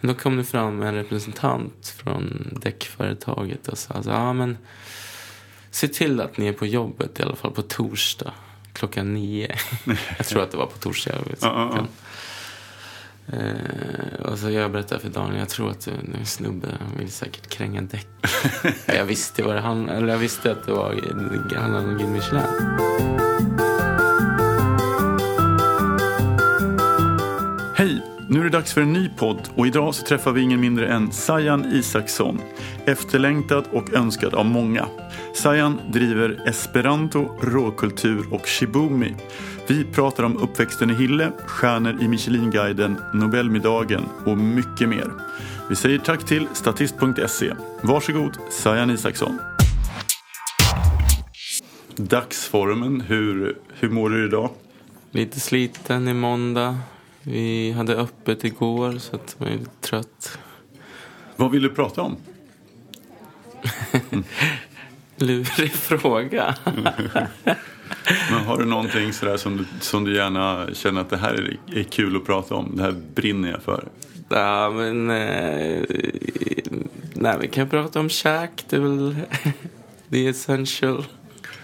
Men då kom det fram en representant från däckföretaget och sa alltså, ja men se till att ni är på jobbet i alla fall på torsdag klockan nio. jag tror att det var på torsdag. Jag vet. Ja, ja. Eh, och så jag berättade för Daniel, jag tror att det är en snubbe, han vill säkert kränga däck. jag visste vad det handlade eller jag visste att det var, det handlade om Guide Michelin. Det dags för en ny podd och idag så träffar vi ingen mindre än Sajan Isaksson. Efterlängtad och önskad av många. Sajan driver Esperanto, råkultur och Shibumi. Vi pratar om uppväxten i Hille, stjärnor i Michelinguiden, Nobelmiddagen och mycket mer. Vi säger tack till statist.se. Varsågod, Sajan Isaksson. Dagsformen, hur, hur mår du idag? Lite sliten i måndag. Vi hade öppet igår så att man är lite trött. Vad vill du prata om? Lurig fråga. Men har du någonting sådär som du, som du gärna känner att det här är, är kul att prata om? Det här brinner jag för. ja, men... Eh, nej, vi kan prata om käk. Det är väl the essential.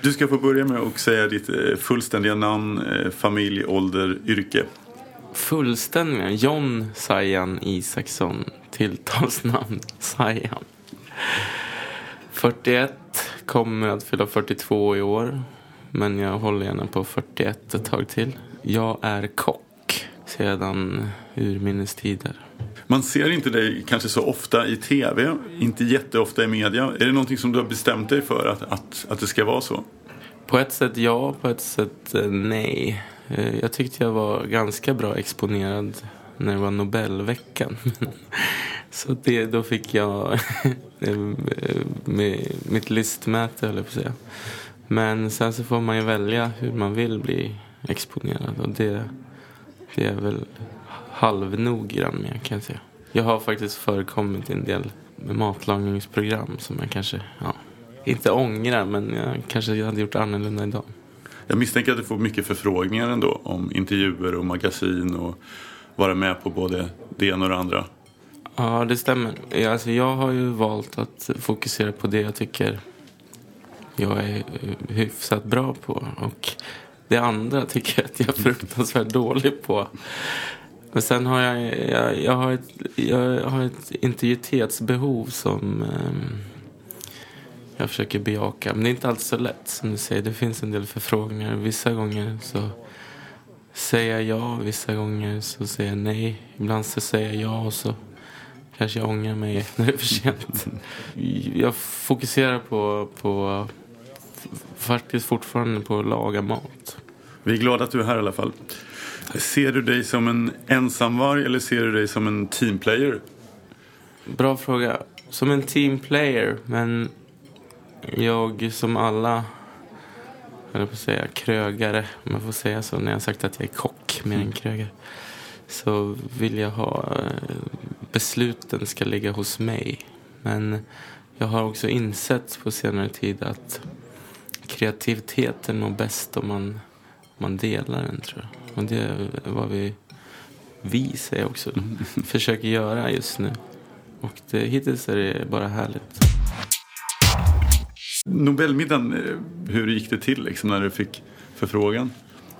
Du ska få börja med att säga ditt eh, fullständiga namn, eh, familj, ålder, yrke. Fullständiga. John Sajan Isaksson. Tilltalsnamn Sajan. 41. Kommer att fylla 42 i år. Men jag håller gärna på 41 ett tag till. Jag är kock sedan urminnes tider. Man ser inte dig kanske så ofta i tv, inte jätteofta i media. Är det någonting som du har bestämt dig för att, att, att det ska vara så? På ett sätt ja, på ett sätt eh, nej. Eh, jag tyckte jag var ganska bra exponerad när det var Nobelveckan. Så det, då fick jag eh, mitt lystmäte, höll jag på att säga. Men sen så får man ju välja hur man vill bli exponerad. Och det, det är väl halvnoggrann med kan jag säga. Jag har faktiskt förekommit i en del matlagningsprogram som jag kanske, ja, inte ångrar men jag kanske hade gjort annorlunda idag. Jag misstänker att du får mycket förfrågningar ändå om intervjuer och magasin och vara med på både det ena och det andra. Ja, det stämmer. Alltså, jag har ju valt att fokusera på det jag tycker jag är eh, hyfsat bra på. Och det andra tycker jag att jag är fruktansvärt dålig på. Men sen har jag, jag, jag, har, ett, jag har ett integritetsbehov som Eh, jag försöker bejaka. Men det är inte alltid så lätt som du säger. Det finns en del förfrågningar. Vissa gånger så säger jag ja, vissa gånger så säger jag nej. Ibland så säger jag ja och så kanske jag ångrar mig när det är för sent. Jag fokuserar på, på faktiskt fortfarande på att laga mat. Vi är glada att du är här i alla fall. Ser du dig som en ensamvarg eller ser du dig som en teamplayer? Bra fråga. Som en teamplayer, men jag som alla, jag höll på att säga krögare, om man får säga så när jag sagt att jag är kock mer än krögare. Så vill jag ha, eh, besluten ska ligga hos mig. Men jag har också insett på senare tid att kreativiteten mår bäst om man, man delar den tror jag. Och det är vad vi, vi säger också, försöker göra just nu. Och det, hittills är det bara härligt. Nobelmiddagen, eh, hur gick det till liksom, när du fick förfrågan?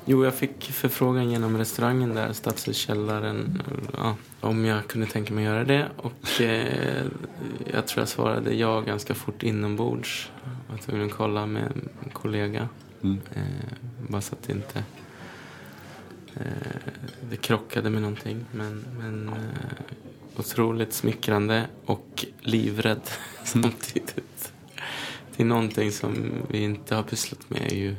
Jo, jag fick förfrågan genom restaurangen där, Stadshuskällaren, ja, om jag kunde tänka mig göra det. Och eh, jag tror jag svarade ja ganska fort inombords. Jag var tvungen att kolla med en kollega. Mm. Eh, bara så att det inte eh, det krockade med någonting. Men, men eh, otroligt smickrande och livrädd samtidigt. Det är någonting som vi inte har pysslat med är ju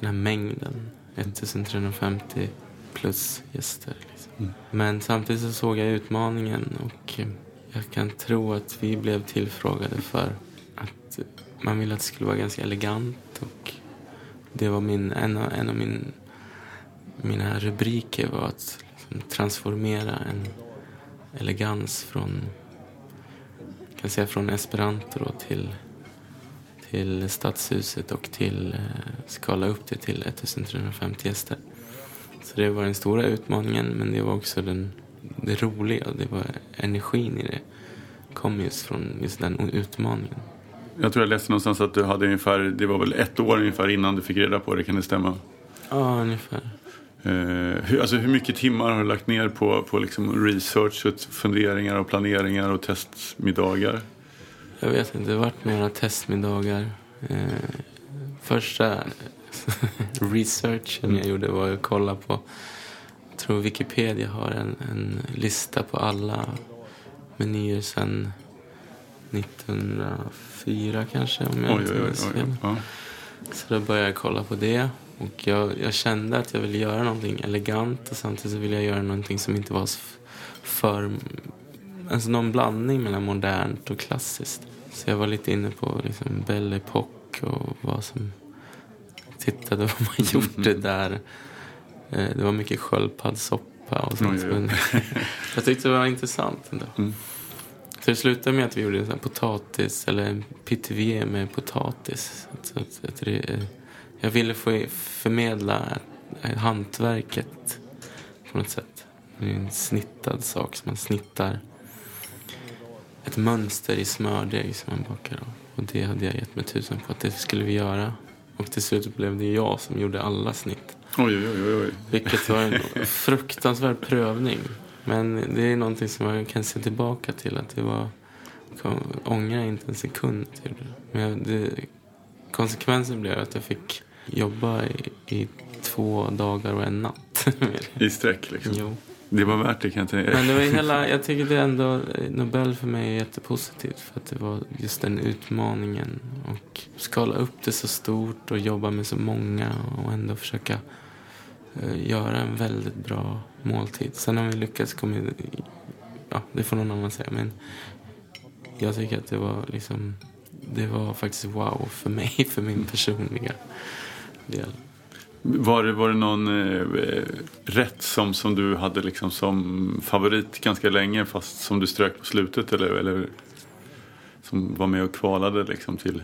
den här mängden. 1350 plus gäster. Liksom. Mm. Men samtidigt så såg jag utmaningen och jag kan tro att vi blev tillfrågade för att man ville att det skulle vara ganska elegant och det var min, en, av, en av min, mina rubriker var att liksom transformera en elegans från, kan säga från esperanto till till Stadshuset och till eh, skala upp det till 1350 gäster. Så det var den stora utmaningen men det var också den det roliga, det var energin i det. kom just från just den utmaningen. Jag tror jag läste någonstans att du hade ungefär, det var väl ett år ungefär innan du fick reda på det, kan det stämma? Ja, ungefär. Eh, hur, alltså hur mycket timmar har du lagt ner på, på liksom research, och funderingar och planeringar och testmiddagar? Jag vet inte, det varit några testmiddagar. Eh, första researchen jag gjorde var att kolla på, jag tror Wikipedia har en, en lista på alla menyer sedan 1904 kanske om jag inte minns fel. Ja. Så då började jag kolla på det. Och jag, jag, kände att jag ville göra någonting elegant och samtidigt ville jag göra någonting som inte var för... Alltså någon blandning mellan modernt och klassiskt. Så jag var lite inne på liksom Belle Epoque och vad som... Tittade vad man gjorde där. Eh, det var mycket sköldpaddssoppa och sånt. Men jag tyckte det var intressant ändå. Mm. Så det slutade med att vi gjorde en potatis, eller en pitivier med potatis. Ett, ett, ett, jag ville få förmedla hantverket på något sätt. Det är en snittad sak som man snittar ett mönster i smördeg som man bakar av. Och det hade jag gett mig tusen på att det skulle vi göra. Och till slut blev det jag som gjorde alla snitt. Oj, oj, oj, oj. Vilket var en fruktansvärd prövning. Men det är någonting som man kan se tillbaka till. Att det var... Jag ångrar inte en sekund till det. Men det, konsekvensen blev att jag fick jobba i, i två dagar och en natt. I sträck liksom? Jo. Det var värt det kan jag tänka Men det var hela, jag tycker det ändå, Nobel för mig är jättepositivt. För att det var just den utmaningen. Och skala upp det så stort och jobba med så många och ändå försöka eh, göra en väldigt bra måltid. Sen om vi lyckas kommer, ja det får någon annan säga. Men jag tycker att det var liksom, det var faktiskt wow för mig, för min personliga del. Var det, var det någon eh, rätt som, som du hade liksom som favorit ganska länge fast som du strök på slutet eller, eller som var med och kvalade liksom till?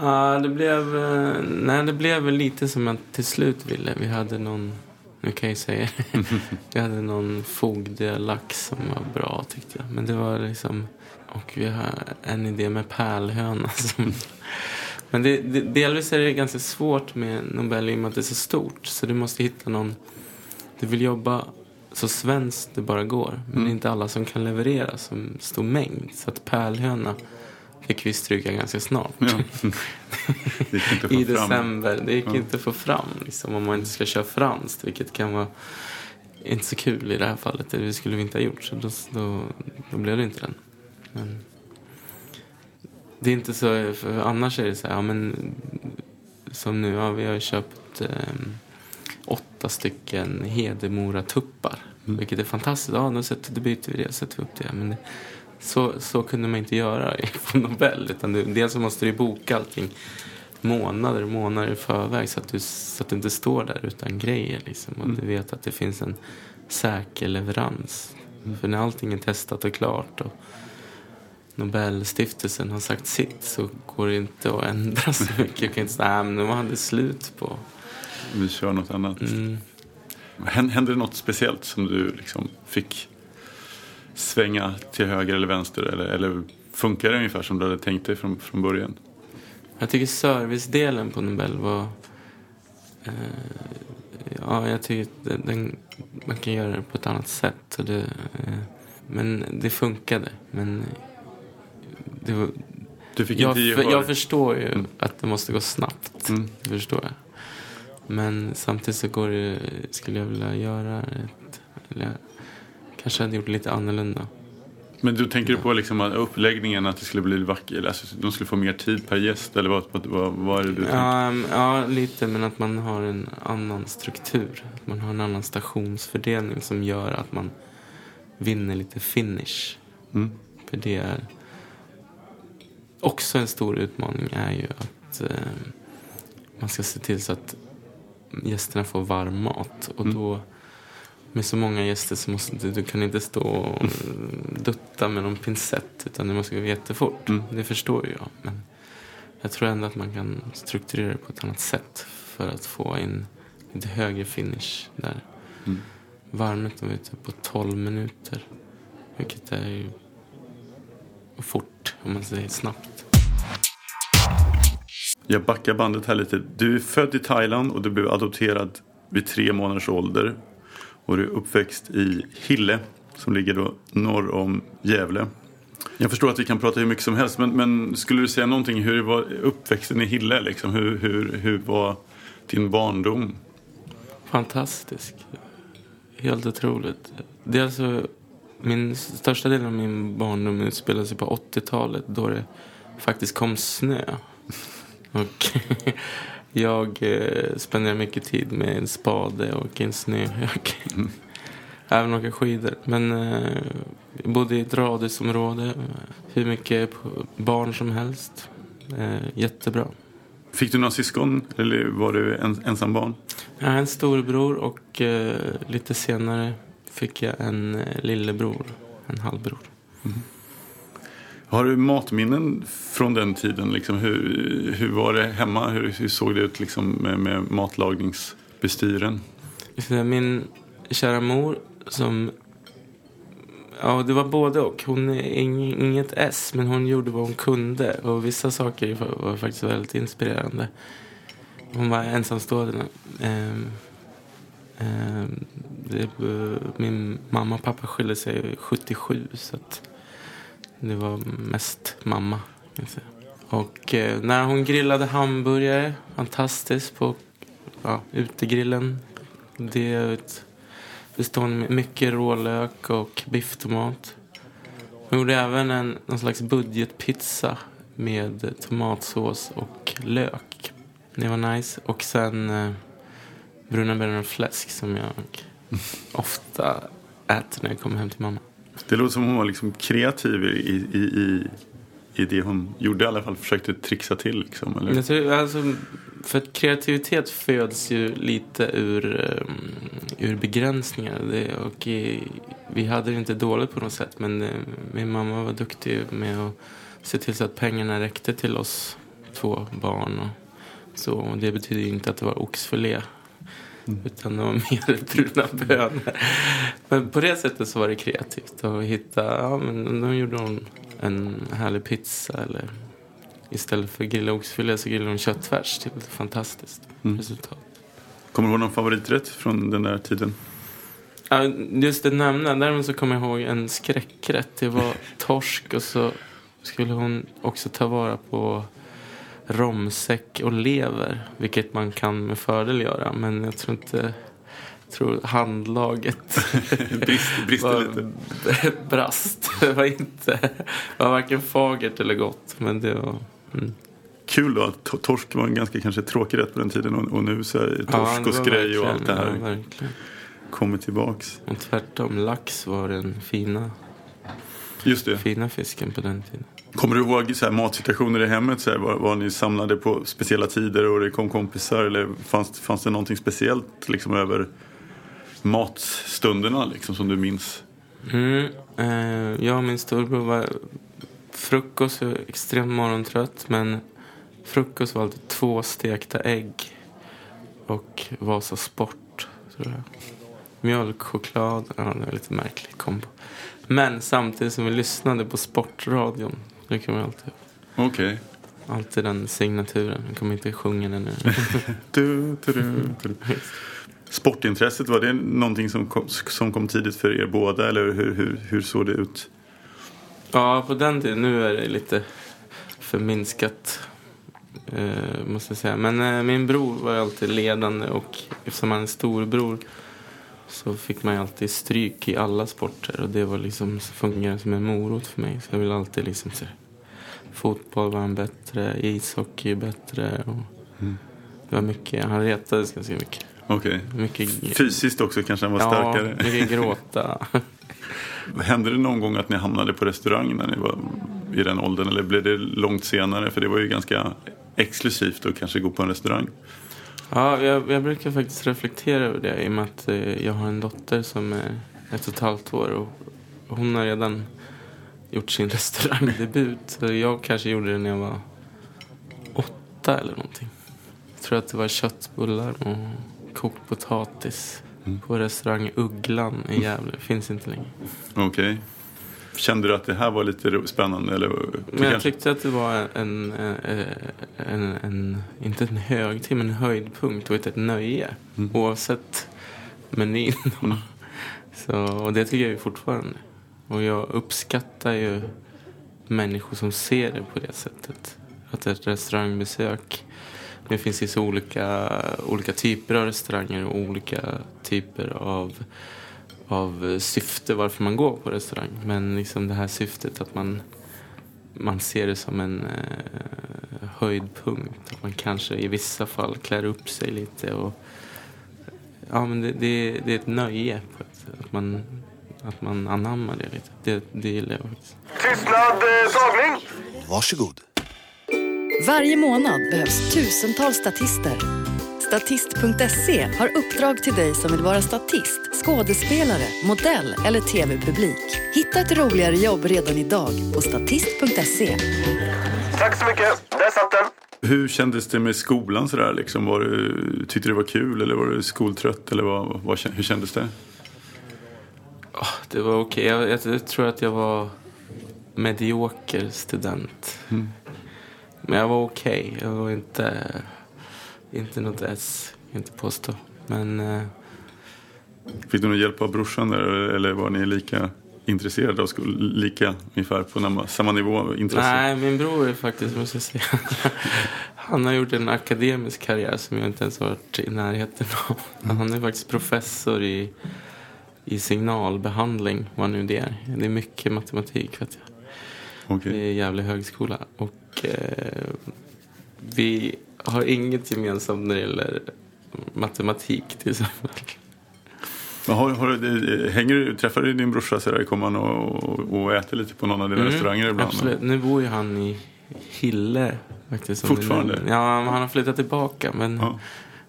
Ja, det blev, eh, nej, det blev lite som jag till slut ville. Vi hade någon, nu kan jag säga Vi hade någon fogdelax som var bra tyckte jag. Men det var liksom, och vi har en idé med pärlhöna som men det, det, delvis är det ganska svårt med Nobel i och med att det är så stort. Så du måste hitta någon... Du vill jobba så svenskt det bara går. Men mm. det är inte alla som kan leverera som stor mängd. Så att pärlhöna fick vi stryka ganska snart. Ja. Det I december. Det gick ja. inte att få fram liksom, om man inte ska köra franskt. Vilket kan vara inte så kul i det här fallet. Det skulle vi inte ha gjort. Så då, då, då blev det inte den. Men... Det är inte så, för annars är det så här, ja, men som nu, ja, vi har köpt eh, åtta stycken Hedemora-tuppar. Mm. Vilket är fantastiskt. Ja, då, sätter, då byter vi det, sätter vi upp det. Men det, så, så kunde man inte göra på Nobel. Utan det, dels så måste du boka allting månader och månader i förväg så att, du, så att du inte står där utan grejer. Liksom. Och mm. du vet att det finns en säker leverans. Mm. För när allting är testat och klart och Nobelstiftelsen har sagt sitt så går det inte att ändra så mycket. Jag kan inte säga att de hade slut på. Vi kör något annat. Mm. Hände det något speciellt som du liksom fick svänga till höger eller vänster? Eller, eller funkar det ungefär som du hade tänkt dig från, från början? Jag tycker servicedelen på Nobel var... Eh, ja, jag tycker den, man kan göra det på ett annat sätt. Det, eh, men det funkade. Men det du fick jag, inte jag förstår ju mm. att det måste gå snabbt. Mm. Det förstår jag. Men samtidigt så går det, skulle jag vilja göra ett, eller kanske hade gjort lite annorlunda. Men du tänker ja. på liksom uppläggningen att det skulle bli vackert, alltså de skulle få mer tid per gäst eller vad, vad, vad är det du tänker? Ja, ja, lite men att man har en annan struktur. Att man har en annan stationsfördelning som gör att man vinner lite finish. Mm. För det är också en stor utmaning är ju att eh, man ska se till så att gästerna får varm mat. Och mm. då med så många gäster så måste du, du kan inte stå och dutta med någon pincett utan det måste gå jättefort. Mm. Det förstår jag. Men jag tror ändå att man kan strukturera det på ett annat sätt för att få in lite högre finish där. Mm. varmet vet du, på 12 minuter. Vilket är ju fort, om man säger snabbt. Jag backar bandet här lite. Du är född i Thailand och du blev adopterad vid tre månaders ålder. Och du är uppväxt i Hille som ligger då norr om Gävle. Jag förstår att vi kan prata hur mycket som helst men, men skulle du säga någonting hur var uppväxten i Hille? Liksom? Hur, hur, hur var din barndom? Fantastisk. Helt otroligt. Det är alltså, min största del av min barndom utspelar sig på 80-talet då det faktiskt kom snö. Och jag eh, spenderar mycket tid med en spade och en snöhök. Mm. Även åka skidor. Men eh, jag bodde i ett radhusområde. Hur mycket barn som helst. Eh, jättebra. Fick du några syskon eller var du en, ensam barn? Jag har en storbror och eh, lite senare fick jag en eh, lillebror, en halvbror. Mm. Har du matminnen från den tiden? Liksom, hur, hur var det hemma? Hur, hur såg det ut liksom, med, med matlagningsbestyren? Min kära mor som... Ja, det var både och. Hon är inget S, men hon gjorde vad hon kunde. Och vissa saker var faktiskt väldigt inspirerande. Hon var ensamstående. Um, um, det, eh, min mamma och pappa skilde sig 77, så att det var mest mamma. Och eh, när hon grillade hamburgare, fantastiskt, på ja, utegrillen. Det bestod mycket rålök och bifftomat. Hon gjorde även en någon slags budgetpizza med tomatsås och lök. Det var nice. Och sen eh, bruna bönor och fläsk som jag ofta äter när jag kommer hem till mamma. Det låter som hon var liksom kreativ i, i, i, i det hon gjorde i alla fall. Försökte trixa till liksom, eller? Jag tror, alltså, för att kreativitet föds ju lite ur, um, ur begränsningar. Det, och i, vi hade det inte dåligt på något sätt. Men uh, min mamma var duktig med att se till så att pengarna räckte till oss två barn. Och, så och det betyder inte att det var oxfilé Mm. Utan det var mer bruna bönor. Men på det sättet så var det kreativt att hitta, ja men då gjorde hon en härlig pizza eller istället för grilla oxfilé så grillade hon köttfärs. Det var ett fantastiskt mm. resultat. Kommer du ihåg någon favoriträtt från den där tiden? Ja, just det nämna. Däremot så kommer jag ihåg en skräckrätt. Det var torsk och så skulle hon också ta vara på romsäck och lever. Vilket man kan med fördel göra. Men jag tror inte... Jag tror handlaget Brist, brister lite. brast. Det var inte... Var varken fagert eller gott. Men det var... Mm. Kul då att torsk var en ganska kanske tråkig rätt på den tiden. Och, och nu så är torsk ja, och skrej och allt det här ja, kommer tillbaks. Och tvärtom, lax var den fina, Just det. fina fisken på den tiden. Kommer du ihåg så här, matsituationer i hemmet? Så här, var, var, ni samlade på speciella tider och det kom kompisar? Eller fanns, fanns det någonting speciellt liksom, över matstunderna liksom, som du minns? Mm, eh, jag och min storbror var frukost, jag var extremt morgontrött. Men frukost var alltid två stekta ägg och Vasa Sport. Tror jag. Mjölkchoklad. ja, det var lite märklig kombo. Men samtidigt som vi lyssnade på sportradion det kan man alltid. Okej. Okay. Alltid den signaturen. Jag kommer inte sjunga den nu. du, du, du, Sportintresset, var det någonting som kom, som kom tidigt för er båda? Eller hur, hur, hur såg det ut? Ja, på den tiden. Nu är det lite förminskat. Eh, måste jag säga. Men eh, min bror var alltid ledande och eftersom han är storbror så fick man alltid stryk i alla sporter och det var liksom fungerade som en morot för mig. Så jag ville alltid liksom se fotboll var han bättre, ishockey bättre och mm. det var mycket, han retades ganska mycket. Okej. Okay. Fysiskt också kanske han var ja, starkare? Ja, mycket gråta. Hände det någon gång att ni hamnade på restaurang när ni var i den åldern eller blev det långt senare? För det var ju ganska exklusivt att kanske gå på en restaurang. Ja, jag, jag, brukar faktiskt reflektera över det i och med att eh, jag har en dotter som är ett och ett halvt år och hon har redan gjort sin restaurangdebut. Jag kanske gjorde det när jag var åtta eller någonting. Jag tror att det var köttbullar och kokt potatis. På restaurang Ugglan i Gävle. Finns inte längre. Okej. Kände du att det här var lite spännande? Eller, Men jag tyckte att det var en, en, en, en inte en högtid, men en höjdpunkt och ett, nöje. Oavsett menyn. då. Så, och det tycker jag ju fortfarande. Och jag uppskattar ju människor som ser det på det sättet. Att ett restaurangbesök, det finns ju så olika, olika typer av restauranger och olika typer av, av syfte varför man går på restaurang. Men liksom det här syftet att man, man ser det som en eh, höjdpunkt. Att man kanske i vissa fall klär upp sig lite. Och, ja, men det, det, det är ett nöje på ett. Att man, att man anammar det lite. Det, det gillar jag faktiskt. Tystnad, eh, tagning! Varsågod. Varje månad behövs tusentals statister. Statist.se har uppdrag till dig som vill vara statist, skådespelare, modell eller tv-publik. Hitta ett roligare jobb redan idag på statist.se. Tack så mycket. Där satt den. Hur kändes det med skolan sådär? Liksom? Var du, tyckte du det var kul eller var du skoltrött? Eller vad, vad, hur kändes det? Det var okej. Jag, jag, jag tror att jag var medioker student. Men jag var okej. Jag var inte, inte något S, inte påstå. Men eh, Fick du någon hjälp av brorsan där? Eller var ni lika intresserade av skolan? Lika ungefär på samma, nivå? Intresse? nej, min bror är faktiskt, måste jag säga. Han har gjort en akademisk karriär som jag inte ens varit i närheten av. Han är faktiskt professor i, i signalbehandling, vad nu det är. Det är mycket matematik, vet jag. Okej. Det är Gävle högskola. Och eh, vi har inget gemensamt när det gäller matematik till exempel. Har, har, du- hänger du, träffar du din brorsa sådär? Kommer han och, och äter lite på någon av dina restauranger ibland? Mm, Absolut. Nu bor ju han i Hille. Faktiskt, Fortfarande? Ja, han har flyttat tillbaka. Men Ja.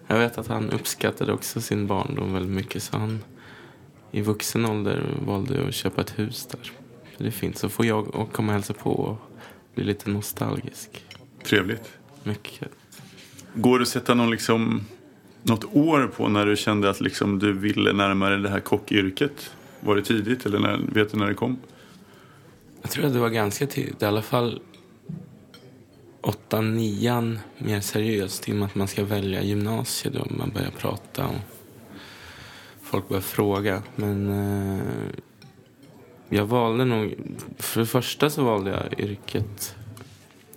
jag vet att han uppskattade också sin barndom väldigt mycket. Så han i vuxen ålder valde att köpa ett hus där. Det är fint. Så får jag och komma och hälsa på och bli lite nostalgisk. Trevligt. Mycket. Går det att sätta någon liksom, något år på när du kände att liksom du ville närmare det här kockyrket? Var det tidigt eller när, vet du när det kom? Jag tror att det var ganska tidigt. I alla fall åttan, nian mer seriöst. I och med att man ska välja gymnasiet då. Man börjar prata och folk börjar fråga. Men eh, jag valde nog... För det första så valde jag yrket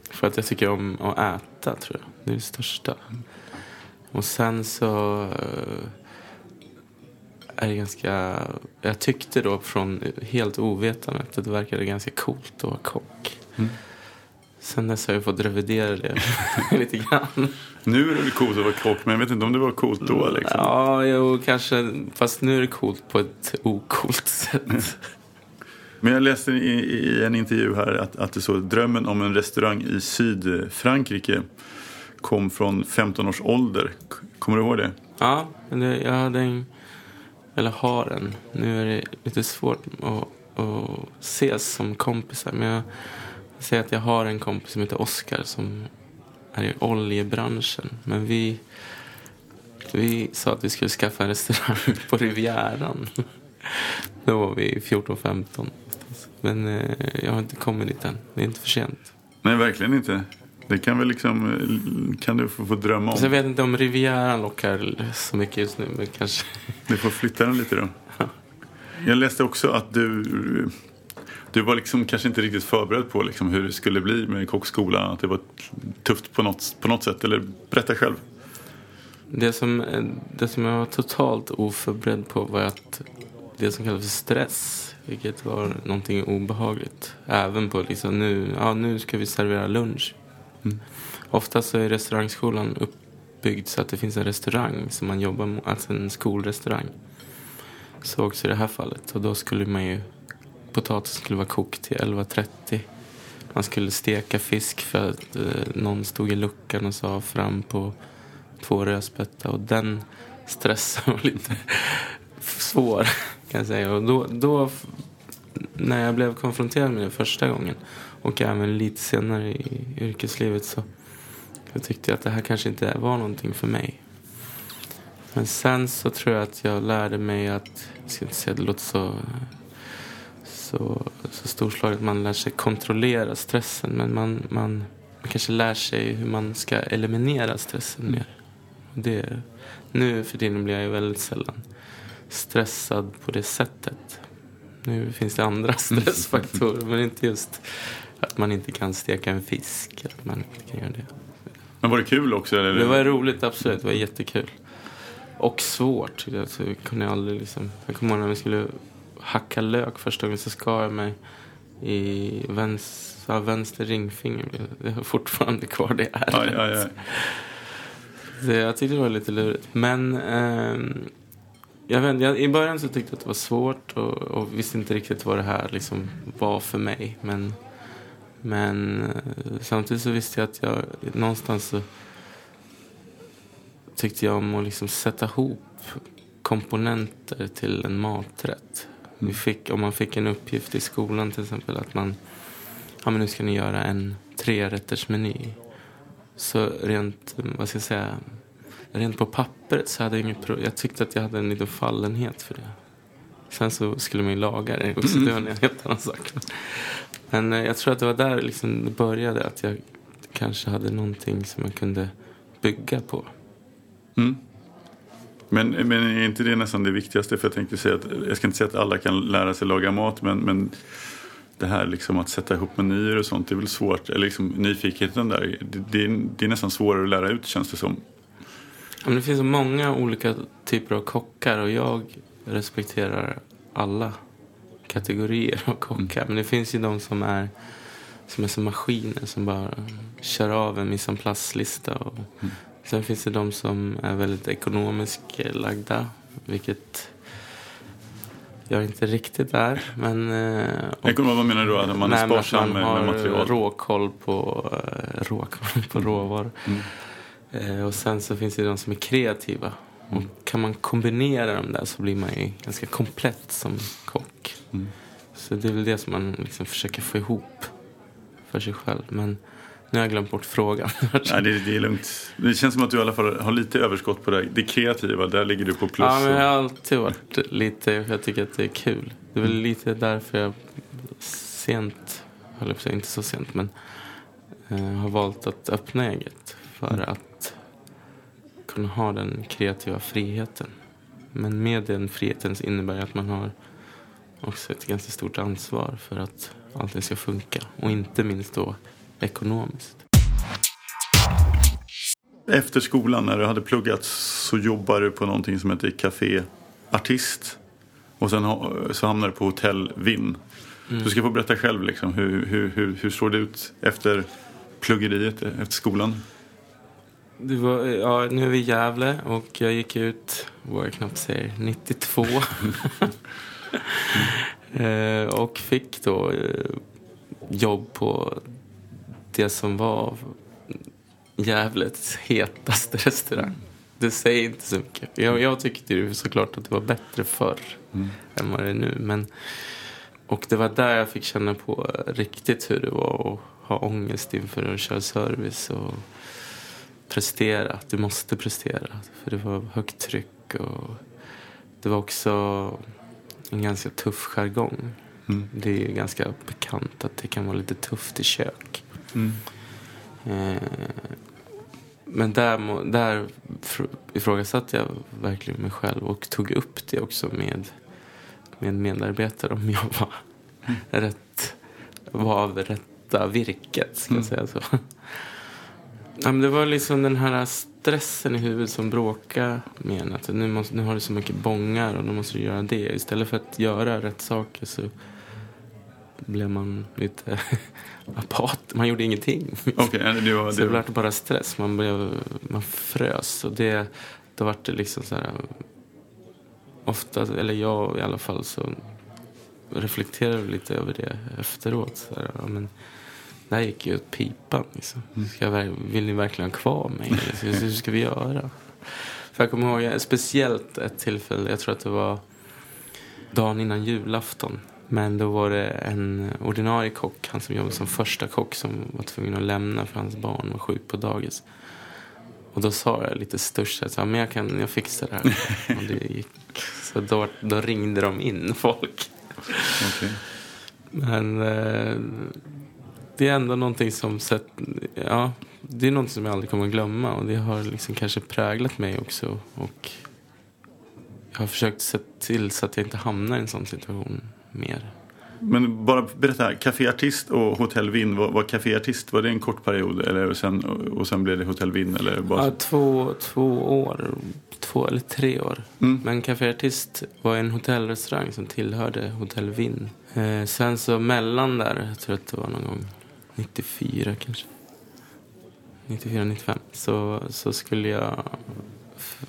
för att jag tycker om att äta, tror jag. Det är det största. Och sen så eh, är det ganska... Jag tyckte då från helt ovetandet att det verkade ganska coolt att vara kock. Sen dess har jag fått revidera det lite grann. Nu är det coolt att vara kock men jag vet inte om det var coolt då liksom. Ja, jo, kanske. Fast nu är det coolt på ett okult sätt. Men jag läste i, i en intervju här att, att det så drömmen om en restaurang i Sydfrankrike kom från 15 års ålder. Kommer du ihåg det? Ja, det, jag hade en... Eller har en. Nu är det lite svårt att, att ses som kompisar. Men jag säger att jag har en kompis som heter Oskar som är i oljebranschen. Men vi, vi sa att vi skulle skaffa en restaurang på Rivieran. Då var vi 14-15. Men eh, jag har inte kommit dit än. Det är inte för sent. Nej, verkligen inte. Det kan väl liksom, eh, kan du få, få drömma Så jag om. vet inte om Rivieran lockar så mycket just nu. Men kanske... Du får flytta den lite då. Jag läste också att du, du var liksom kanske inte riktigt förberedd på liksom hur det skulle bli med kockskolan. Att det var tufft på något, på något sätt. Eller berätta själv. Det som, det som jag var totalt oförberedd på var att det som kallas för stress, vilket var någonting obehagligt. Även på liksom nu, ja nu ska vi servera lunch. Ofta så är restaurangskolan uppbyggd så att det finns en restaurang som man jobbar med, alltså en skolrestaurang. Så också i det här fallet. Och då skulle man ju, potatisen skulle vara kokt till 11.30. Man skulle steka fisk för att eh, någon stod i luckan och sa fram på två rödspätta och den stressen var lite svår kan jag säga. Och då, då när jag blev konfronterad med det första gången och även lite senare i yrkeslivet så jag tyckte jag att det här kanske inte var någonting för mig. Men sen så tror jag att jag lärde mig att, jag ska inte säga att det låter så, så, så storslaget, man lär sig kontrollera stressen. Men man, man, man kanske lär sig hur man ska eliminera stressen mer. Det, nu för tiden blir jag ju väldigt sällan stressad på det sättet. Nu finns det andra stressfaktorer, men inte just att man inte kan steka en fisk. Att man inte kan göra det. Men var det kul också? Eller? Det var roligt, absolut. Det var jättekul. Och svårt. Alltså, jag, kunde aldrig liksom... jag kommer ihåg när vi skulle hacka lök första gången så skar jag mig i vänster, vänster ringfinger. Det har fortfarande kvar det ärret. Aj, aj, aj. Så jag tyckte det var lite lurigt. Men ehm, jag vet, jag, i början så tyckte jag att det var svårt och, och visste inte riktigt vad det här liksom var för mig. Men, men eh, samtidigt så visste jag att jag någonstans så tyckte jag om att liksom sätta ihop komponenter till en maträtt. Vi fick, om man fick en uppgift i skolan till exempel att man, ja men nu ska ni göra en trerättersmeny. Så rent, vad ska jag säga, rent på pappret så hade jag inget pro- Jag tyckte att jag hade en liten fallenhet för det. Sen så skulle man ju laga det också, det var en helt annan sak. Men eh, jag tror att det var där liksom det började, att jag kanske hade någonting som jag kunde bygga på. Mm. Men, men är inte det nästan det viktigaste? För jag tänkte säga att, jag ska inte säga att alla kan lära sig laga mat, men, men det här liksom att sätta ihop menyer och sånt, det är väl svårt. Eller liksom nyfikenheten där, det, det, är, det är nästan svårare att lära ut känns det som. Men det finns så många olika typer av kockar och jag respekterar alla kategorier av kockar. Men det finns ju de som är som är som maskiner som bara kör av en mise en place-lista. Och Sen finns det de som är väldigt ekonomiskt lagda, vilket jag inte riktigt är. Men, eh, och- Ekonom, vad menar du då? Att man är Nej, att sparsam man med, med material? råkoll på, eh, råkoll på råvaror. Mm. Eh, och sen så finns det de som är kreativa. Och kan man kombinera dem där så blir man ju ganska komplett som kock. Mm. Så det är väl det som man liksom försöker få ihop för sig själv. Men nu har jag glömt bort frågan. Nej, det, det är lugnt. Det känns som att du i alla fall har lite överskott på det. Det kreativa, där ligger du på plus. ja, men jag har alltid varit lite, jag tycker att det är kul. Det är väl lite därför jag sent, höll jag på att säga, inte så sent, men eh, har valt att öppna eget. För att kunna ha den kreativa friheten. Men med den friheten så innebär det att man har också ett ganska stort ansvar för att allting ska funka. Och inte minst då ekonomiskt. Efter skolan, när du hade pluggat, så jobbade du på någonting som heter Café Artist. Och sen så hamnade du på Hotell Vinn. Du ska få berätta själv, liksom, hur, hur, hur, hur såg det ut efter pluggeriet, efter skolan? Det var, ja, nu är vi i Gävle och jag gick ut, vad jag knappt säger, 92. eh, och fick då eh, jobb på det som var Gävles hetaste restaurang. Det säger inte så mycket. Jag, jag tyckte ju såklart att det var bättre förr än vad det är nu. Men, och det var där jag fick känna på riktigt hur det var att ha ångest inför att köra service. Och, prestera. Du måste prestera. För det var högt tryck och det var också en ganska tuff jargong. Mm. Det är ju ganska bekant att det kan vara lite tufft i kök. Mm. Eh, men där, där fr- ifrågasatte jag verkligen mig själv och tog upp det också med, med medarbetare om jag var rätt var av rätta virket, ska jag säga så. Ja, men det var liksom den här stressen i huvudet som bråkade med en. Att nu, måste, nu har du så mycket bångar och då måste du göra det. Istället för att göra rätt saker så blev man lite apat. Man gjorde ingenting. Okej, det var... Så Det det var blev bara stress. Man, blev, man frös. Och det, då var det liksom så här... Ofta, eller jag i alla fall, så reflekterade lite över det efteråt. Så här, men, det här gick ju åt pipan. Liksom. Ska jag, vill ni verkligen ha kvar mig? Eller Hur ska vi göra? För jag kommer ihåg speciellt ett tillfälle, jag tror att det var dagen innan julafton. Men då var det en ordinarie kock, han som jobbade som första kock som var tvungen att lämna för hans barn var sjuk på dagis. Och då sa jag lite ja, men jag, kan, jag fixar det här. och det gick. Så då, då ringde de in folk. Okej. Men eh, det är ändå någonting som sett, ja, det är någonting som jag aldrig kommer att glömma och det har liksom kanske präglat mig också. Och jag har försökt se till så att jag inte hamnar i en sån situation mer. Men bara berätta, Café Artist och Hotell Vinn, var, var Café Artist, var det en kort period eller sen, och sen blev det Hotell Vinn? Eller bara... Ja, två, två år, två eller tre år. Mm. Men Café Artist var en hotellrestaurang som tillhörde Hotell Vinn. Eh, sen så mellan där, jag tror att det var någon gång 94 kanske. 94, 95. Så, så skulle jag,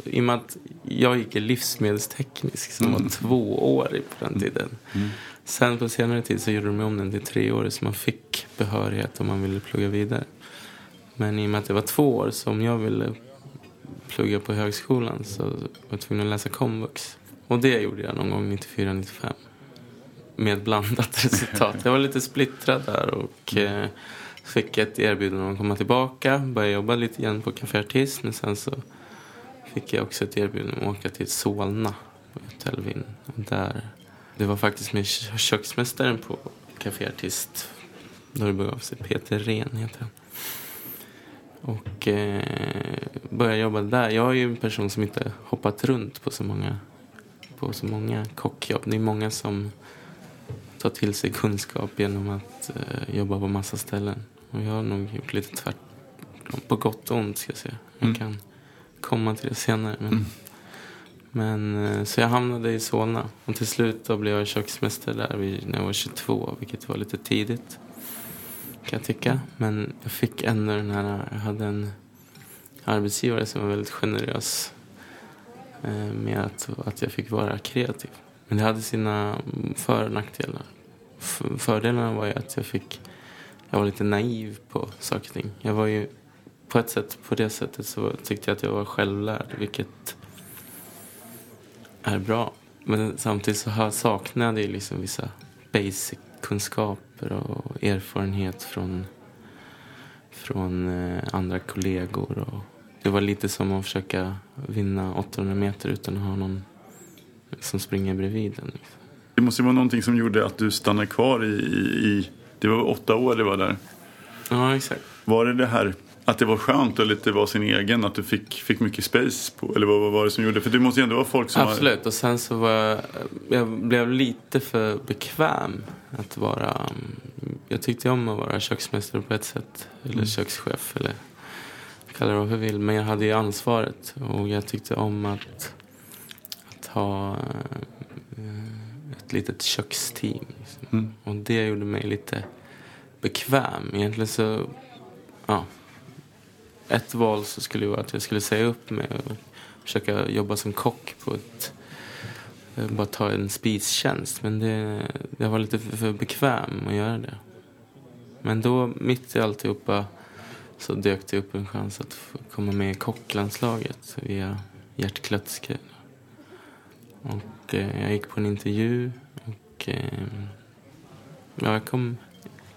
i och med att jag gick i livsmedelsteknisk som var tvåårig på den tiden. Sen på senare tid så gjorde de om den till treårig så man fick behörighet om man ville plugga vidare. Men i och med att det var två år som jag ville plugga på högskolan så var jag tvungen att läsa komvux. Och det gjorde jag någon gång 94-95. Med blandat resultat. Jag var lite splittrad där och eh, fick ett erbjudande om att komma tillbaka. Började jobba lite grann på Café Artist. Men sen så fick jag också ett erbjudande om att åka till Solna på Hotell Vinn. Och där, det var faktiskt med kö- köksmästaren på Café Artist. Då det begav sig. Peter Ren heter han. Och eh, började jobba där. Jag är ju en person som inte hoppat runt på så många, på så många kockjobb. Det är många som tar till sig kunskap genom att eh, jobba på massa ställen. Och jag har nog gjort lite tvärtom. På gott och ont ska jag säga. Jag Mm. kan komma till det senare. Men, Mm. men, eh, så jag hamnade i Solna. Och till slut då blev jag köksmästare där vid, när jag var 22. Vilket var lite tidigt. Kan jag tycka. Men jag fick ändå den här, jag hade en arbetsgivare som var väldigt generös. eh, Med att, att jag fick vara kreativ. Men det hade sina mm, för och nackdelar. F- Fördelarna var ju att jag fick, jag var lite naiv på saker och ting. Jag var ju, på ett sätt, på det sättet så tyckte jag att jag var självlärd. Vilket är bra. Men samtidigt så saknade jag liksom vissa basic-kunskaper och erfarenhet från, från eh, andra kollegor. Och det var lite som att försöka vinna 800 meter utan att ha någon som springer bredvid en. Liksom. Det måste ju vara någonting som gjorde att du stannade kvar i, i, det var åtta år det var där. Ja, exakt. Var det det här att det var skönt att lite vara sin egen, att du fick, fick mycket space på, eller vad, vad var det som gjorde För det måste ju ändå vara folk som Absolut. Och sen så var jag, jag blev lite för bekväm att vara... mm, Jag tyckte om att vara köksmästare på ett sätt. Eller kökschef eller kalla det vad du vill. Men jag hade ju ansvaret. Och jag tyckte om att ha eh, ett litet köksteam. Liksom. Mm. Och det gjorde mig lite bekväm. Egentligen så... Ja. Ett val så skulle vara att jag skulle säga upp mig och försöka jobba som kock på ett... eh, Bara ta en spistjänst. Men det, jag var lite för, bekväm att göra det. Men då, mitt i alltihopa, så dök det upp en chans att komma med i kocklandslaget via Gert Klötzke. Och eh, jag gick på en intervju och eh, ja, jag, kom,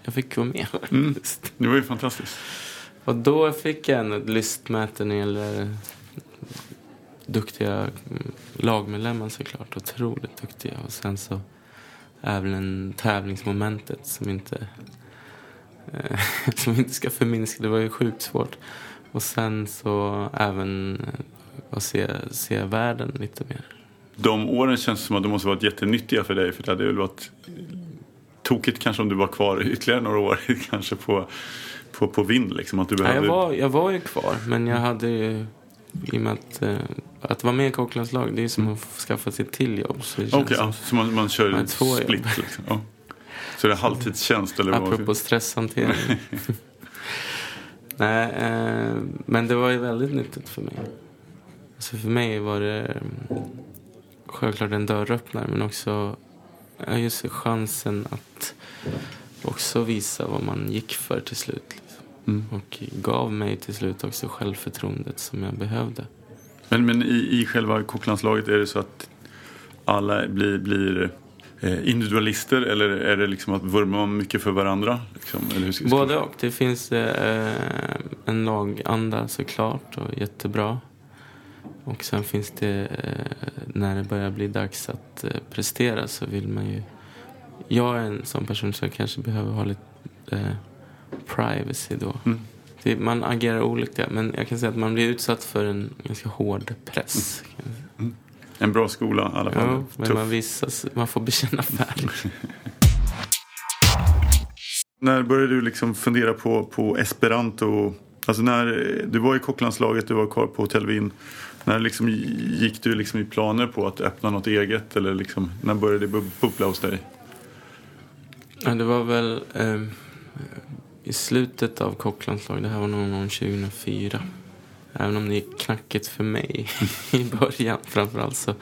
jag fick vara med. Mm. Det var ju fantastiskt. Och då fick jag en ett lystmäte när det gäller duktiga mm, lagmedlemmar såklart. Otroligt duktiga. Och sen så även tävlingsmomentet som inte, eh, som inte ska förminska. Det var ju sjukt svårt. Och sen så även eh, att se, se världen lite mer. De åren känns som att de måste varit jättenyttiga för dig. För det hade väl varit tokigt kanske om du var kvar ytterligare några år kanske på, på, på vind. Liksom, att du Ja, behövde... jag, var, jag var ju kvar, men jag hade ju... I och med att, eh, att vara med i kocklandslag, det är som att skaffa sig ett till jobb. Så känns ja, så man, man kör ett två jobb. split liksom. Ja. Så det är halvtidstjänst eller vad? Apropå stresshantering. Nej, eh, men det var ju väldigt nyttigt för mig. Alltså för mig var det självklart en dörröppnare men också just chansen att också visa vad man gick för till slut. Liksom. Mm. Och gav mig till slut också självförtroendet som jag behövde. Men, men i, i själva kocklandslaget är det så att alla blir, blir eh, individualister eller är det liksom att vurma mycket för varandra? Liksom? Både och. Det finns eh, en laganda såklart och jättebra. Och sen finns det, eh, när det börjar bli dags att eh, prestera så vill man ju... Jag är en sån person som kanske behöver ha lite eh, privacy då. Mm. Det, man agerar olika, men jag kan säga att man blir utsatt för en ganska hård press. En bra skola i alla fall. Ja, men Tuff. man, visas, man får bekänna färg. När började du liksom fundera på, på esperanto? Alltså när, du var i kocklandslaget, du var kvar på Hotell Wien. När liksom gick du liksom i planer på att öppna något eget? Eller liksom, när började det bub- bubbla hos dig? Ja, det var väl eh, i slutet av kocklandslaget. Det här var någon gång 2004. Även om det gick knackigt för mig i början framförallt så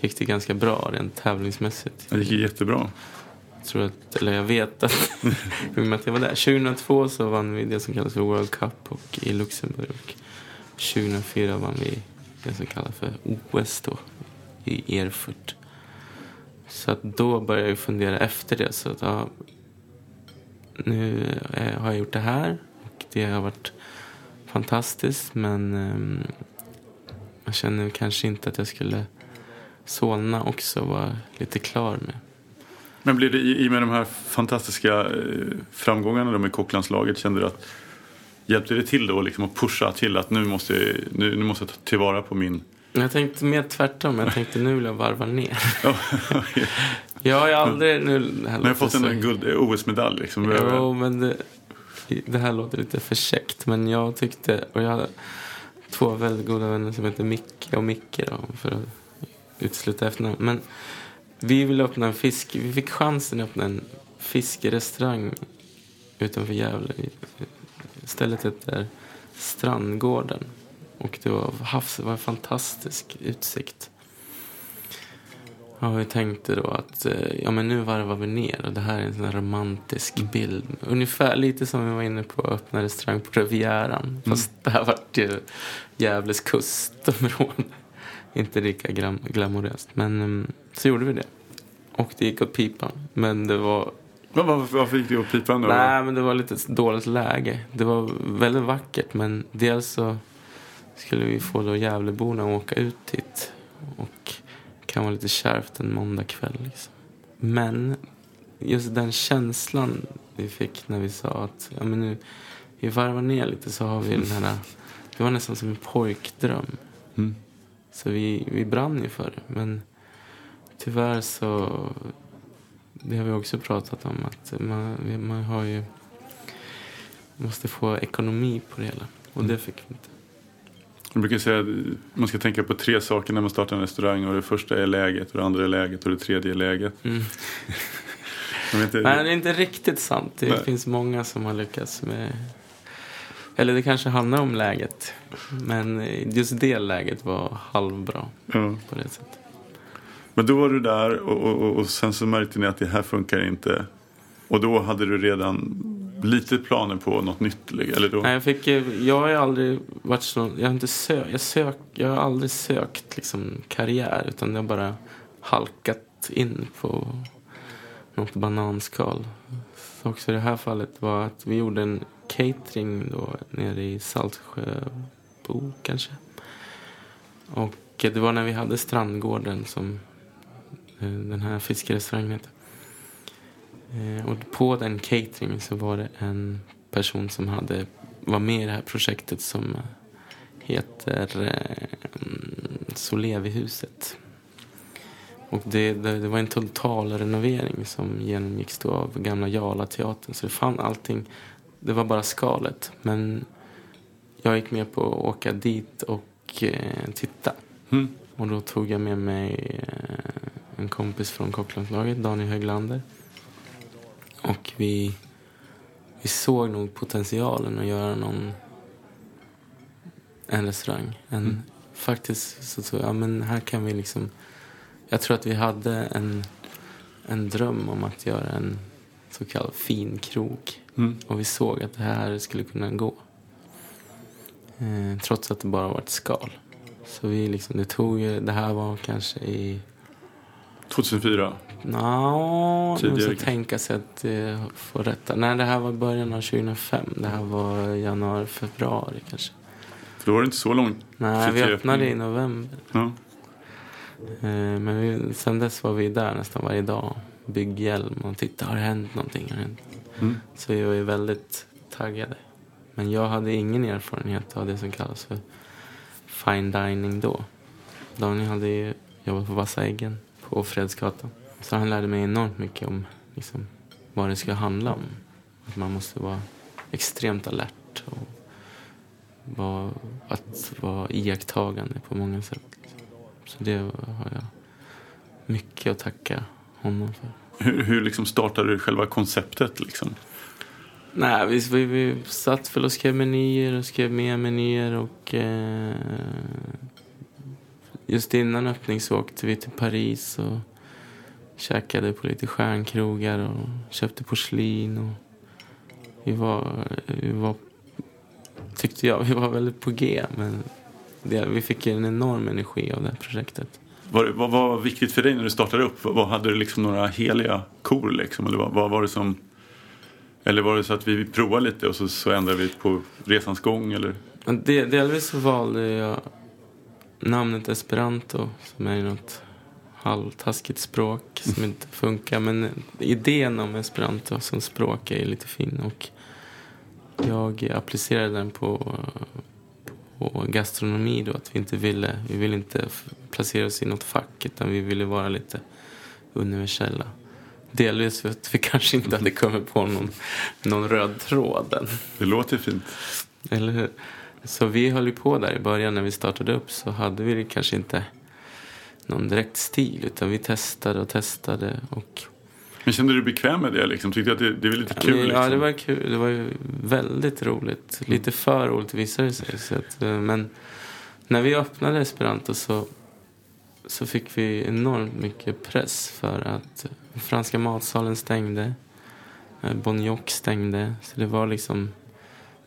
gick det ganska bra rent tävlingsmässigt. Det gick jättebra. Jag tror att, eller jag vet att, i att jag var där. 2002 så vann vi det som kallas för World Cup och, i Luxemburg. Och 2004 vann vi det som kallas för OS då, i Erfurt. Så att då började jag fundera efter det. Så att, ja, nu eh, har jag gjort det här och det har varit fantastiskt men um, jag känner kanske inte att jag skulle Solna också vara lite klar med. Men blev det i och med de här fantastiska eh, framgångarna med kocklandslaget, kände du att hjälpte det till då liksom att pusha till att nu måste, jag- nu, nu måste jag ta tillvara på min... Jag tänkte mer tvärtom. Jag tänkte nu vill jag varva ner. Ja, Jag har ju aldrig... Nu, låter jag fått en guld, OS-medalj liksom. Jo, men det, det här låter lite för käckt. Men jag tyckte... Och jag hade två väldigt goda vänner som heter Micke och Micke då, för att utesluta efternamn. Men vi ville öppna en fisk... Vi fick chansen att öppna en fiskerestaurang utanför Gävle. Stället heter Strandgården. Och det var havs, var en fantastisk utsikt. Ja, vi tänkte då att eh, ja, men nu varvar vi ner och det här är en sån romantisk bild. Ungefär lite som vi var inne på öppna restaurang på Rivieran. Fast det här vart ju Gävles kustområde. Inte lika glam glamoröst. Men mm, så gjorde vi det. Och det gick åt pipan. Men det var Vad, vad, varför gick det åt pipan då? Nej, men det var lite dåligt läge. Det var väldigt vackert, men dels så skulle vi få då Gävleborna att åka ut hit. Och det kan vara lite kärvt en måndagkväll. Liksom. Men just den känslan vi fick när vi sa att ja, men nu, vi varvar ner lite så har vi den här... Det var nästan som en pojkdröm. Mm. Så vi, vi brann ju för det. Men tyvärr så... Det har vi också pratat om. att Man, man har ju... måste få ekonomi på det hela. Och det fick vi inte. Jag brukar säga att man ska tänka på tre saker när man startar en restaurang. Och det första är läget, och det andra är läget och det tredje är läget. Mm. Inte, Nej, det är inte riktigt sant. Det Nej. finns många som har lyckats med... Eller det kanske handlar om läget. Men just det läget var halvbra ja. på det sättet. Men då var du där och, och, och, och sen så märkte ni att det här funkar inte. Och då hade du redan lite planer på något nytt? Eller då? Nej, jag, fick, jag har aldrig varit så... Jag har, inte sö, jag sök, jag har aldrig sökt liksom, karriär. Utan jag har bara halkat in på något bananskal. Så också i det här fallet var att vi gjorde en catering då nere i Saltsjöbo kanske. Och det var när vi hade Strandgården som den här fiskerestaurangen heter. Eh, Och på den cateringen så var det en person som hade, var med i det här projektet som eh, heter eh, Solevihuset. Och det, det, det var en total renovering som genomgicks då av gamla Jala-teatern. Så det fann allting, det var bara skalet. Men jag gick med på att åka dit och eh, titta. Mm. Och då tog jag med mig eh, en kompis från Kocklandslaget, Daniel Höglander. Och vi, vi såg nog potentialen att göra någon, en restaurang. En, Faktiskt så tror jag, ja, men här kan vi liksom... Jag tror att vi hade en, en dröm om att göra en så kallad fin krog. Mm. Och vi såg att det här skulle kunna gå. Eh, trots att det bara var ett skal. Så vi liksom, det tog det här var kanske i 2004? Nå, nu Tidigare måste jag kanske. tänka sig att det får rätta. Nej, det här var början av 2005. Det här var januari, februari kanske. För då var det inte så långt. Nej, vi 23 öppnade i november. Ja. Eh, Men vi, sen dess var vi där nästan varje dag. Bygghjälm och titta, har det hänt någonting? Har hänt? Mm. Så vi var ju väldigt taggade. Men jag hade ingen erfarenhet av det som kallas för fine dining då. Daniel hade ju jobbat på Vassa Äggen på Fredsgatan. Så han lärde mig enormt mycket om liksom, vad det ska handla om. Att man måste vara extremt alert och vara, att vara iakttagande på många sätt. Så det har jag mycket att tacka honom för. Hur, hur liksom startade du själva konceptet? Liksom? Nej, vi, vi, vi satt väl och skrev menyer och skrev mer menyer och eh, just innan öppning så åkte vi till Paris och käkade på lite stjärnkrogar och köpte porslin och vi var, vi var tyckte jag, vi var väldigt på G men det, vi fick en enorm energi av det här projektet. Var, det- vad var viktigt för dig när du startade upp? Vad, hade du liksom några heliga kor? Liksom? Eller vad, vad var det som... Eller var det så att vi provade lite och så, så ändrade vi på resans gång? Eller? Det, delvis så valde jag namnet esperanto som är något halvtaskigt språk som inte funkar. Men idén om esperanto som språk är lite fin och jag applicerade den på, på gastronomi då. Att vi inte ville, vi ville inte placera oss i något fack utan vi ville vara lite universella. Delvis för att vi kanske inte hade kommit på någon, någon röd tråd än. Det låter fint. Eller hur? Så vi höll ju på där i början när vi startade upp så hade vi kanske inte någon direkt stil utan vi testade och testade och Men kände du dig bekväm med det? Liksom? Tyckte du att det, det var lite kul? Ja, liksom? det var kul. Det var ju väldigt roligt. Lite för roligt visade det sig. Så att, eh, men när vi öppnade Esperanto så, så fick vi enormt mycket press för att franska matsalen stängde. eh, Bon Jock stängde. Så det var liksom,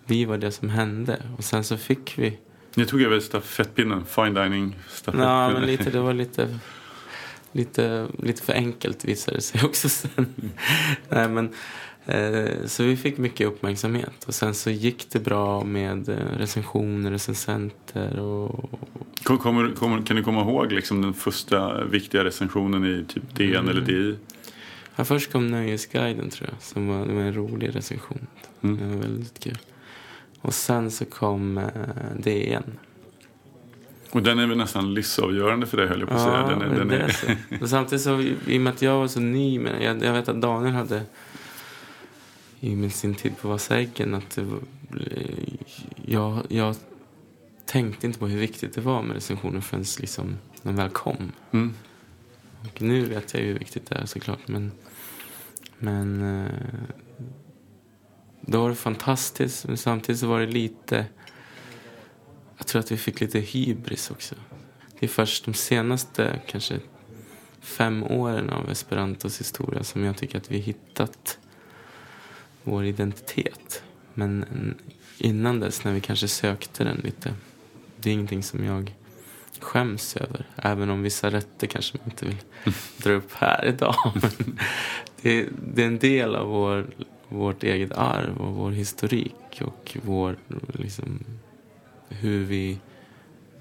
vi var det som hände. Och sen så fick vi Ni tog över stafettpinnen, fine dining stafettpinnen. Ja, men lite, det var lite, lite, lite för enkelt visade det sig också sen. Nej, men, eh, så vi fick mycket uppmärksamhet och sen så gick det bra med eh, recensioner, recensenter och Kom, kommer, kommer, kan du komma ihåg liksom, den första viktiga recensionen i typ DN Mm. eller DI? ja, först kom Nöjesguiden tror jag, som var, det var en rolig recension. Mm. Det var väldigt kul. Och sen så kom eh, DN. Och den är väl nästan livsavgörande för dig höll jag på att säga. Den är, men den det är, är så. Samtidigt så, i och med att jag var så ny det, jag, jag vet att Daniel hade i sin tid på Vasa Äggen att var, jag, jag tänkte inte på hur viktigt det var med recensioner förrän liksom de väl kom. mm. Och nu vet jag ju hur viktigt det är såklart. Men, men då var det fantastiskt. Men samtidigt så var det lite... Jag tror att vi fick lite hybris också. Det är först de senaste kanske fem åren av Esperantos historia som jag tycker att vi hittat vår identitet. Men innan dess när vi kanske sökte den lite. Det är ingenting som jag skäms över. Även om vissa rätter kanske man inte vill dra upp här idag. Men det, det är en del av vår, vårt eget arv och vår historik och vår, liksom, hur vi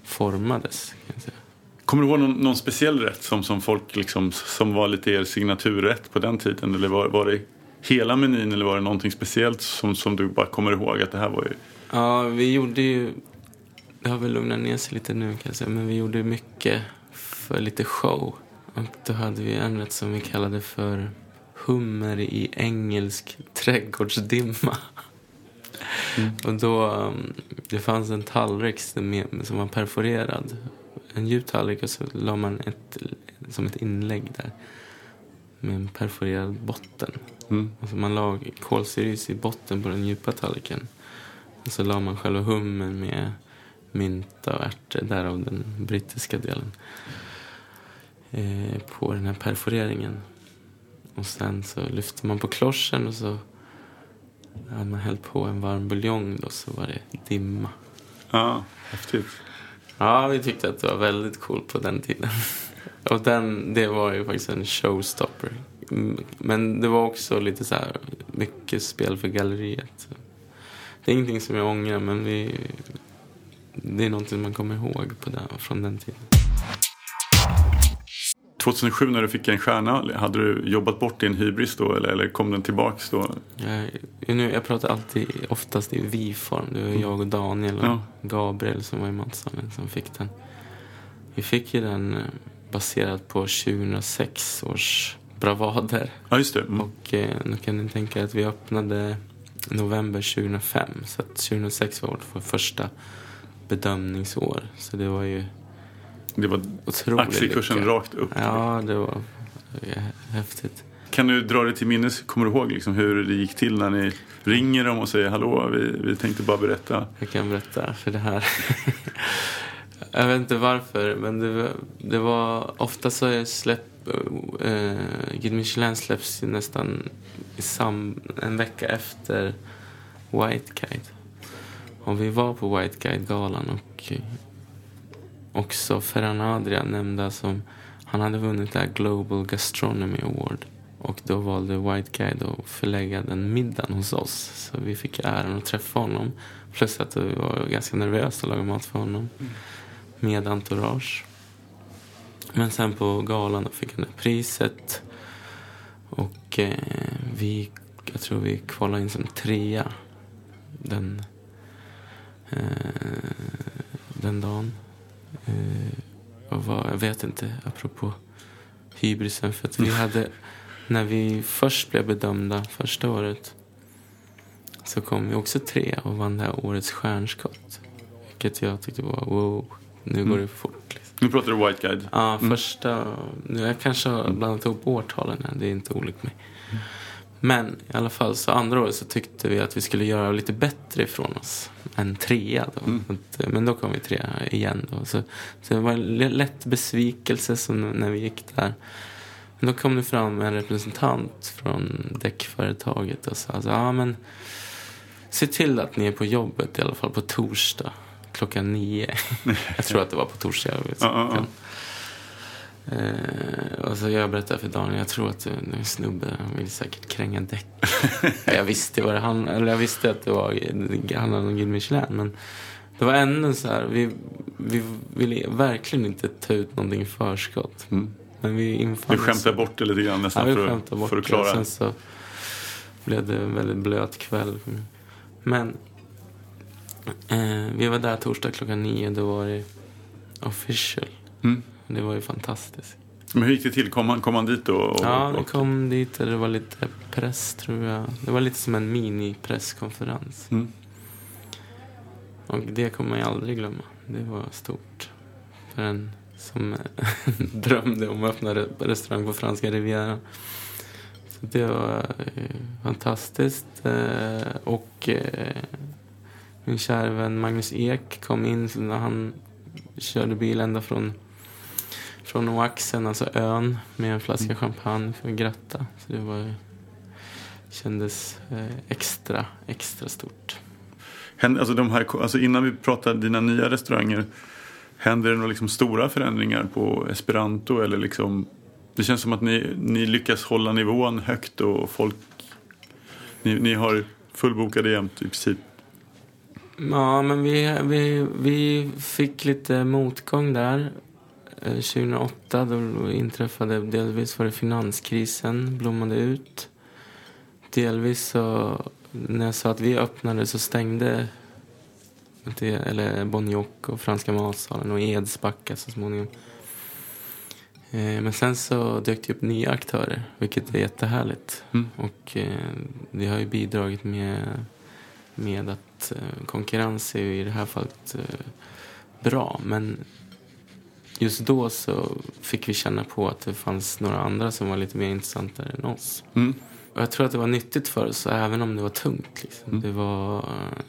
formades. Kan jag säga. Kommer du ihåg någon, någon speciell rätt som, som folk liksom, som var lite er signaturrätt på den tiden? Eller var, var det hela menyn eller var det någonting speciellt som, som du bara kommer ihåg att det här var ju... Ja, vi gjorde ju... Det har väl lugnat ner sig lite nu kan jag säga. Men vi gjorde mycket för lite show. Och då hade vi en rätt som vi kallade för hummer i engelsk trädgårdsdimma. Och då, um, det fanns en tallrik som var perforerad. En djup tallrik och så la man ett, som ett inlägg där. Med en perforerad botten. Mm. Alltså man la kolsyris i botten på den djupa tallriken. Och så la man själva hummen med mynta och ärtor, därav den brittiska delen. Eh, på den här perforeringen. Och sen så lyfte man på kloschen och så hade man hällt på en varm buljong då så var det dimma. Ja, häftigt. Ja, vi tyckte att det var väldigt coolt på den tiden. Och den, det var ju faktiskt en showstopper. Mm, Men det var också lite så här, mycket spel för galleriet. Det är ingenting som jag ångrar, men vi, det är någonting man kommer ihåg på den, från den tiden. 2007 när du fick en stjärna, hade du jobbat bort din hybris då eller, eller kom den tillbaks då? Jag, nu, jag pratar alltid, oftast i vi-form. Det var jag och Daniel och Ja. Gabriel som var i matsalen som fick den. Vi fick ju den eh, baserat på 2006 års bravader. Ja, just det. Mm. Och eh, nu kan ni tänka att vi öppnade november 2005. Så att 2006 var vårt första bedömningsår. Så det var ju Det var otroligt aktiekursen lycka. rakt upp. Ja, det var häftigt. Kan du dra dig till minnes, kommer du ihåg liksom hur det gick till när ni ringer dem och säger hallå, vi, vi tänkte bara berätta. Jag kan berätta för det här. jag vet inte varför, men det var, det var ofta så släpp, eh, Guide Michelin släpps ju nästan i sam, en vecka efter White Guide. Och vi var på White Guide-galan och också Ferran Adria nämnda som han hade vunnit det här Global Gastronomy Award. Och då valde White Guide att förlägga den middagen hos oss. Så vi fick äran att träffa honom. Plus att vi var ganska nervösa att laga mat för honom. Med entourage. Men sen på galan då fick han det priset. Och eh, vi, jag tror vi kvalade in som trea den, eh, den dagen. Eh, och vad, jag vet inte, apropå hybrisen. För att vi hade, när vi först blev bedömda första året så kom vi också tre och vann det här årets stjärnskott. Vilket jag tyckte var wow, nu går det fort. Liksom. Nu pratar du White Guide. Ja, första... Nu jag kanske har blandat ihop årtalen här, det är inte olikt mig. Men i alla fall, så andra året så tyckte vi att vi skulle göra lite bättre ifrån oss. En trea då. Så att, Men då kom vi trea igen då. Så, så det var en lätt besvikelse som när vi gick där. Men då kom det fram en representant från däckföretaget och sa så, ja men se till att ni är på jobbet i alla fall på torsdag klockan nio. jag tror att det var på torsdag. Jag vet Ja, ja, ja. Och så jag berättade för Daniel, jag tror att det en snubbe, han vill säkert kränga däck. jag visste vad det han, eller jag visste att det var, det handlade om Guide Michelin, men det var ändå så här, vi, vi ville verkligen inte ta ut någonting i förskott. Mm. Men vi infann Du skämtar bort det lite grann Ja, nästan vi för, skämtade bort för att det. klara. Sen så blev det en väldigt blöt kväll. Men eh, vi var där torsdag klockan nio. Då var det official. Mm. Det var ju fantastiskt. Men hur gick det till? Kom han, kom han dit då? Och, Ja, vi kom dit och det var lite press tror jag. Det var lite som en mini-presskonferens. Mm. Och det kommer ju aldrig glömma. Det var stort. För en som drömde om att öppna re- restaurang på franska rivieran. Så det var eh, fantastiskt. Eh, och eh, min kära vän Magnus Ek kom in när han körde bil ända från från Oaxen, alltså ön, med en flaska champagne för att gratta. Så det var kändes eh, extra, extra stort. Alltså de här, alltså innan vi pratar dina nya restauranger, händer det några liksom stora förändringar på esperanto? Eller liksom, det känns som att ni, ni lyckas hålla nivån högt och folk... Ni, ni har fullbokade jämt i princip. Ja, men vi, vi, vi fick lite motgång där. Eh, 2008 då inträffade, delvis var det finanskrisen blommade ut. Delvis så, när jag sa att vi öppnade så stängde det, eller Bonjock och Franska matsalen och Edsbacka så småningom. Eh, Men sen så dök det upp nya aktörer, vilket är jättehärligt. Mm. Och eh, det har ju bidragit med, med att eh, konkurrens är ju i det här fallet eh, bra. Men just då så fick vi känna på att det fanns några andra som var lite mer intressanta än oss. Mm. Och jag tror att det var nyttigt för oss, även om det var tungt. Liksom. Mm. Det var eh,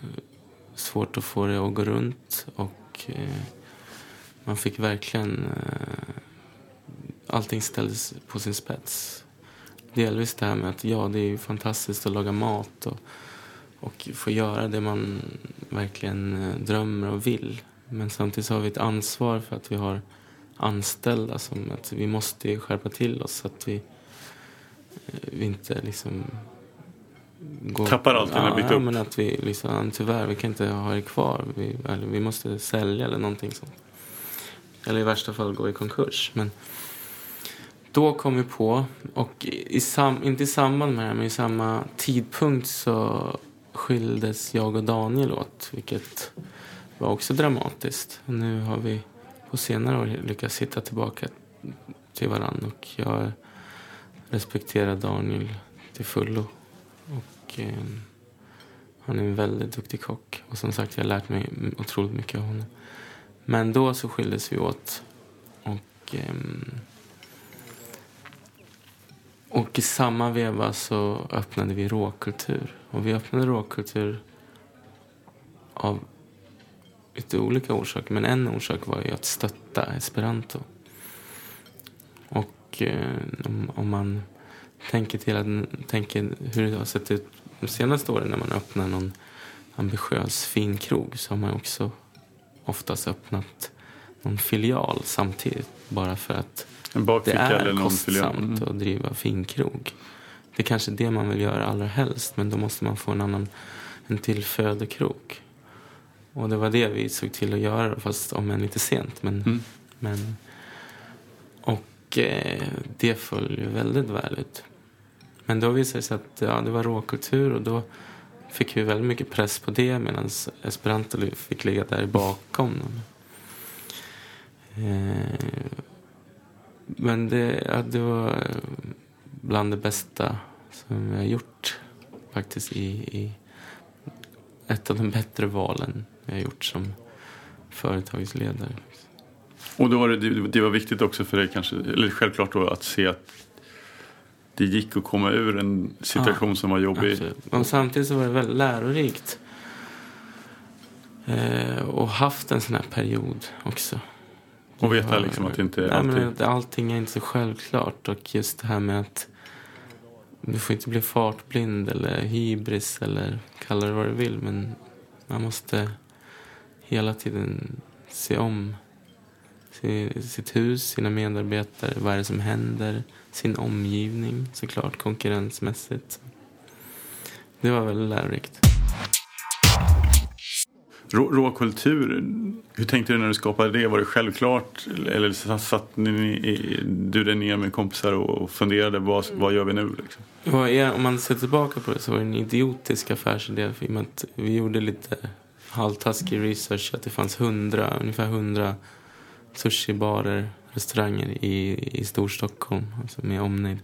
svårt att få det att gå runt och eh, man fick verkligen... Eh, allting ställdes på sin spets. Delvis det här med att ja, det är ju fantastiskt att laga mat och, och få göra det man verkligen drömmer och vill. Men samtidigt har vi ett ansvar för att vi har anställda som att vi måste skärpa till oss så att vi, eh, vi inte liksom går, Tappar allt ja, byggt ja, upp? men att vi liksom, tyvärr, vi kan inte ha det kvar. Vi, eller vi måste sälja eller någonting sånt. Eller i värsta fall gå i konkurs. Men då kom vi på, och i sam, inte i samband med det men i samma tidpunkt så skildes jag och Daniel åt. Vilket var också dramatiskt. Nu har vi på senare år lyckats hitta tillbaka till varann. Och jag respekterar Daniel till fullo. Och eh, han är en väldigt duktig kock. Och som sagt, jag har lärt mig otroligt mycket av honom. Men då så skildes vi åt. Och, eh, och i samma veva så öppnade vi råkultur. Och vi öppnade råkultur av lite olika orsaker. Men en orsak var ju att stötta esperanto. Och eh, om, om, man tänker till att, tänker hur det har sett ut de senaste åren när man öppnar någon ambitiös fin krog så har man också oftast öppnat någon filial samtidigt. Bara för att det är kostsamt mm. att driva finkrog. Det är kanske det man vill göra allra helst men då måste man få en annan en till födekrog. Och det var det vi såg till att göra fast om än lite sent. Men, mm. men, och eh, det föll ju väldigt väl ut. Men då visade det sig att ja, det var råkultur och då fick vi väldigt mycket press på det medan esperanto fick ligga där bakom. Eh, men det, ja, det var bland det bästa som jag har gjort faktiskt i, i ett av de bättre valen jag gjort som företagsledare. Och då var det, det var viktigt också för dig kanske, eller självklart då att se att det gick att komma ur en situation ja, som var jobbig. Absolut. Men samtidigt så var det väldigt lärorikt. Eh, och haft en sån här period också. Och veta liksom att det inte är nej, alltid... Men allting är inte så självklart. Och just det här med att du får inte bli fartblind eller hybris eller kalla det vad du vill. Men man måste hela tiden se om sitt hus, sina medarbetare, vad är det som händer, sin omgivning såklart, konkurrensmässigt. Det var väldigt lärorikt. Rå, råkultur, hur tänkte du när du skapade det? Var det självklart? Eller satt ni, du dig ner med kompisar och funderade, vad, vad gör vi nu? Liksom? Ja, om man ser tillbaka på det så var det en idiotisk affärsidé. För i att vi gjorde lite halvtaskig research att det fanns hundra, ungefär hundra sushibarer, restauranger i, i Storstockholm, alltså med omnejd.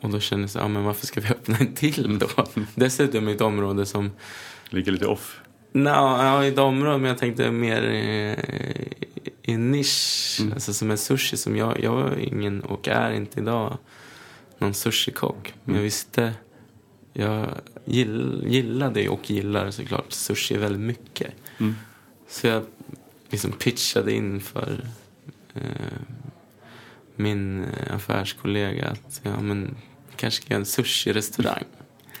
Och då kändes det, ja men varför ska vi öppna en till då? Dessutom i ett område som... Ligger lite off? No, ja, i ett område, men jag tänkte mer i, i en nisch. Mm. Alltså som är sushi som jag, jag är ingen och är inte idag någon sushikock. Men jag mm. visste, jag gillade och gillar såklart sushi väldigt mycket. Mm. Så jag liksom pitchade in för eh, min affärskollega att ja, men, kanske ska göra en sushi-restaurang.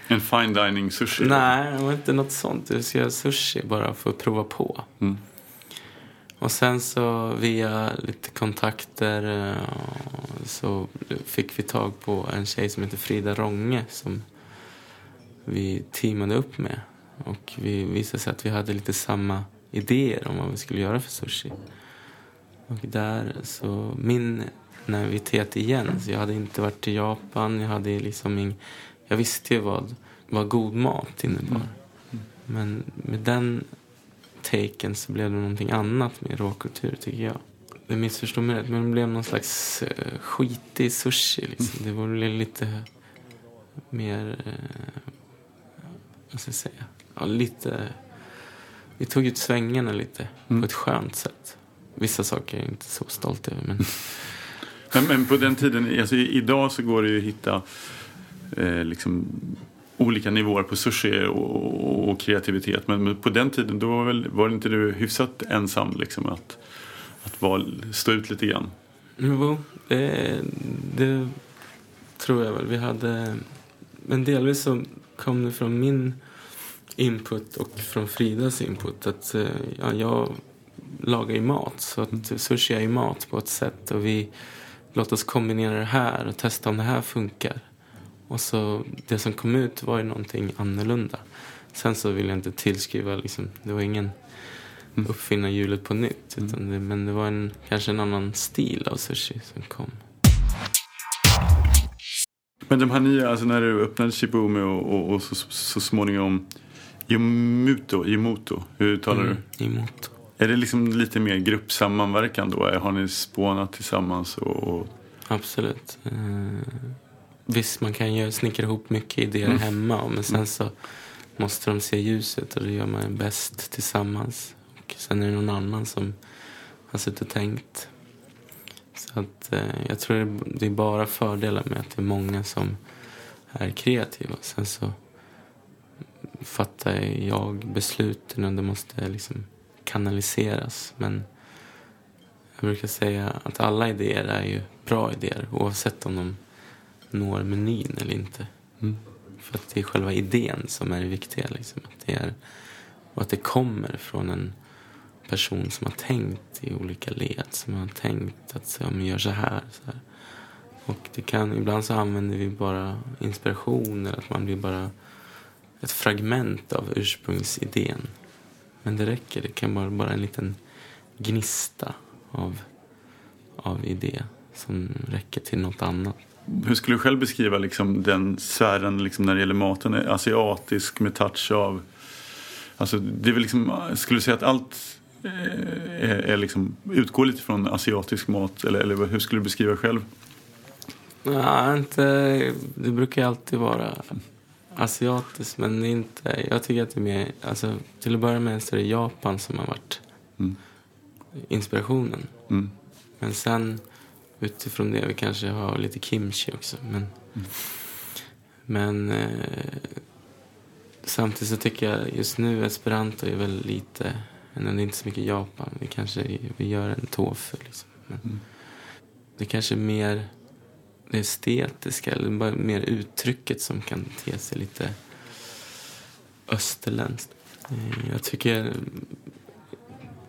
En fine dining sushi? Nej, det var inte något sånt. Jag ska göra sushi bara för att prova på. Mm. Och sen så via lite kontakter eh, så fick vi tag på en tjej som heter Frida Ronge som vi teamade upp med. Och vi visade sig att vi hade lite samma idéer om vad vi skulle göra för sushi. Och där så, min naivitet igen, så jag hade inte varit i Japan, jag hade liksom ing, jag visste ju vad, vad god mat innebar. Mm. Men med den taken så blev det någonting annat med råkultur tycker jag. Det missförstår mig rätt, men det blev någon slags uh, skitig sushi liksom. Det var lite mer, uh, vad ska jag säga, ja, lite vi tog ut svängarna lite mm. på ett skönt sätt. Vissa saker är jag inte så stolt över. Men... men, men, på den tiden, alltså, idag så går det ju att hitta eh, liksom, olika nivåer på sushi och, och kreativitet. Men, men, på den tiden då var, väl, var inte du hyfsat ensam liksom, att, att var, stå ut lite grann? Jo, det, det tror jag väl. Vi hade... Men delvis så kom det från min input och från Fridas input. Att, eh, ja, jag lagar ju mat. Så att sushi är ju mat på ett sätt. Och vi låt oss kombinera det här och testa om det här funkar. Och så det som kom ut var ju någonting annorlunda. Sen så vill jag inte tillskriva, liksom, det var ingen uppfinna hjulet på nytt. Utan det, men det var en, kanske en annan stil av sushi som kom. Men de här nya, alltså när du öppnade Shibumi och, och, och så, så småningom Yomuto, Yomoto, hur talar Mm, du? emot. Är det liksom lite mer gruppsammanverkan då? Har ni spånat tillsammans? Och. Absolut. Eh, visst, man kan ju snickra ihop mycket idéer hemma. Men sen så måste de se ljuset och det gör man bäst tillsammans. Och sen är det någon annan som har suttit och tänkt. Så att eh, jag tror det- det är bara fördelar med att det är många som är kreativa. Sen så fattar jag besluten och det måste liksom kanaliseras. Men jag brukar säga att alla idéer är ju bra idéer oavsett om de når menyn eller inte. För att det är själva idén som är det viktiga. Liksom. Att det är, och att det kommer från en person som har tänkt i olika led. Som har tänkt att ja, men gör så här, så här. Och det kan, ibland så använder vi bara inspiration eller att man blir bara ett fragment av ursprungsidén. Men det räcker, det kan vara bara en liten gnista av, av idé som räcker till något annat. Hur skulle du själv beskriva liksom den sfären liksom när det gäller maten? Asiatisk med touch av... Alltså det är liksom, skulle du säga att allt eh, är, är liksom, utgår lite från asiatisk mat? Eller, eller hur skulle du beskriva själv? Nej, inte, det brukar alltid vara asiatiskt, men det är inte, jag tycker att det är mer, alltså, till att börja med så är det Japan som har varit Mm. inspirationen. Mm. Men sen utifrån det, vi kanske har lite kimchi också. Men, men eh, samtidigt så tycker jag just nu esperanto är väl lite, men det är inte så mycket Japan. Vi kanske vi gör en tofu liksom. Men Det kanske är mer det estetiska eller bara mer uttrycket som kan te sig lite österländskt. Eh, Jag tycker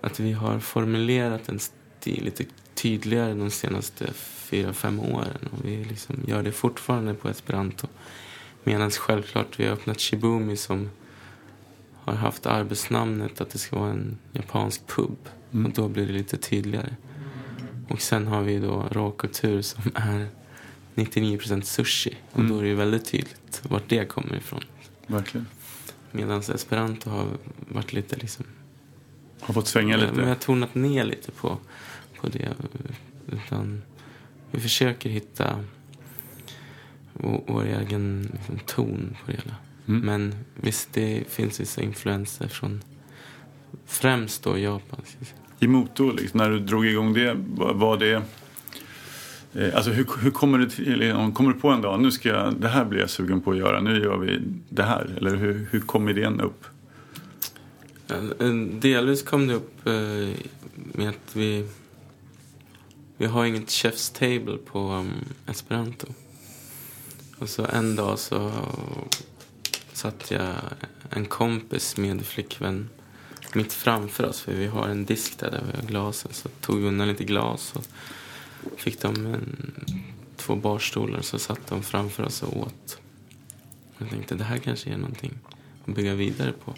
att vi har formulerat en stil lite tydligare de senaste fyra, fem åren. Och vi liksom gör det fortfarande på esperanto. Medan självklart vi har öppnat Shibumi som har haft arbetsnamnet att det ska vara en japansk pub. Och då blir det lite tydligare. Och sen har vi då råkultur som är 99% sushi. Och då är det ju väldigt tydligt vart det kommer ifrån. Verkligen. Medan esperanto har varit lite liksom Har fått svänga men jag lite. har tonat ner lite på, på det. Utan vi försöker hitta vår, egen liksom, ton på det hela. Mm. Men visst, det finns vissa influenser från främst då Japan. I motor, liksom, när du drog igång det, var det... Eh, alltså hur, hur kommer det till, eller kommer du på en dag, nu ska jag, det här blir jag sugen på att göra, nu gör vi det här. Eller hur, hur kom idén upp? Delvis kom det upp eh, med att vi, vi har inget chef's table på um, esperanto. Och så en dag så satt jag en kompis med flickvän mitt framför oss. För vi har en disk där, där vi har glasen. Så tog vi undan lite glas och fick de en, två barstolar. Så satt de framför oss och åt. Jag tänkte det här kanske är någonting att bygga vidare på.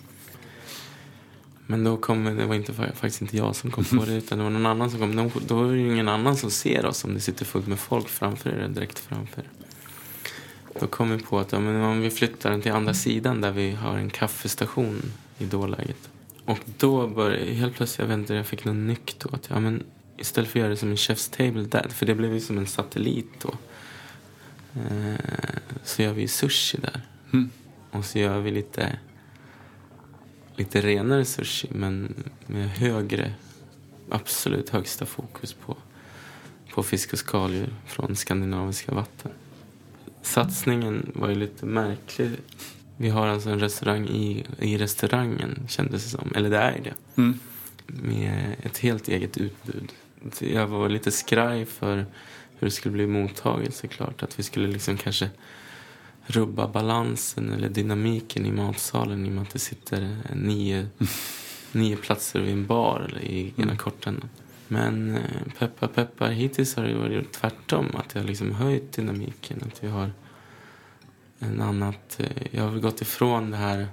Men då kom, det var inte, faktiskt inte jag som kom på det utan det var någon annan som kom. Då, då är det ju ingen annan som ser oss om det sitter fullt med folk framför er, direkt framför er. Då kom vi på att ja, men om vi flyttar den till andra sidan där vi har en kaffestation i dåläget. Och då började, helt plötsligt, jag vet inte, jag fick någon nyck då. Att, ja, men istället för att göra det som en chef's table där, för det blev ju som en satellit då. Eh, så gör vi sushi där. Mm. Och så gör vi lite lite renare sushi men med högre, absolut högsta fokus på, på fisk och skaldjur från skandinaviska vatten. Satsningen var ju lite märklig. Vi har alltså en restaurang i, i restaurangen kändes det som, eller det är det. Mm. Med ett helt eget utbud. Jag var lite skraj för hur det skulle bli mottaget såklart. Att vi skulle liksom kanske rubba balansen eller dynamiken i matsalen i och med att det sitter nio nio platser vid en bar eller i ena Mm. kortändan. Men eh, peppar peppar, hittills har det varit tvärtom. Att jag har liksom höjt dynamiken. Att vi har en annat... Eh, jag har väl gått ifrån det här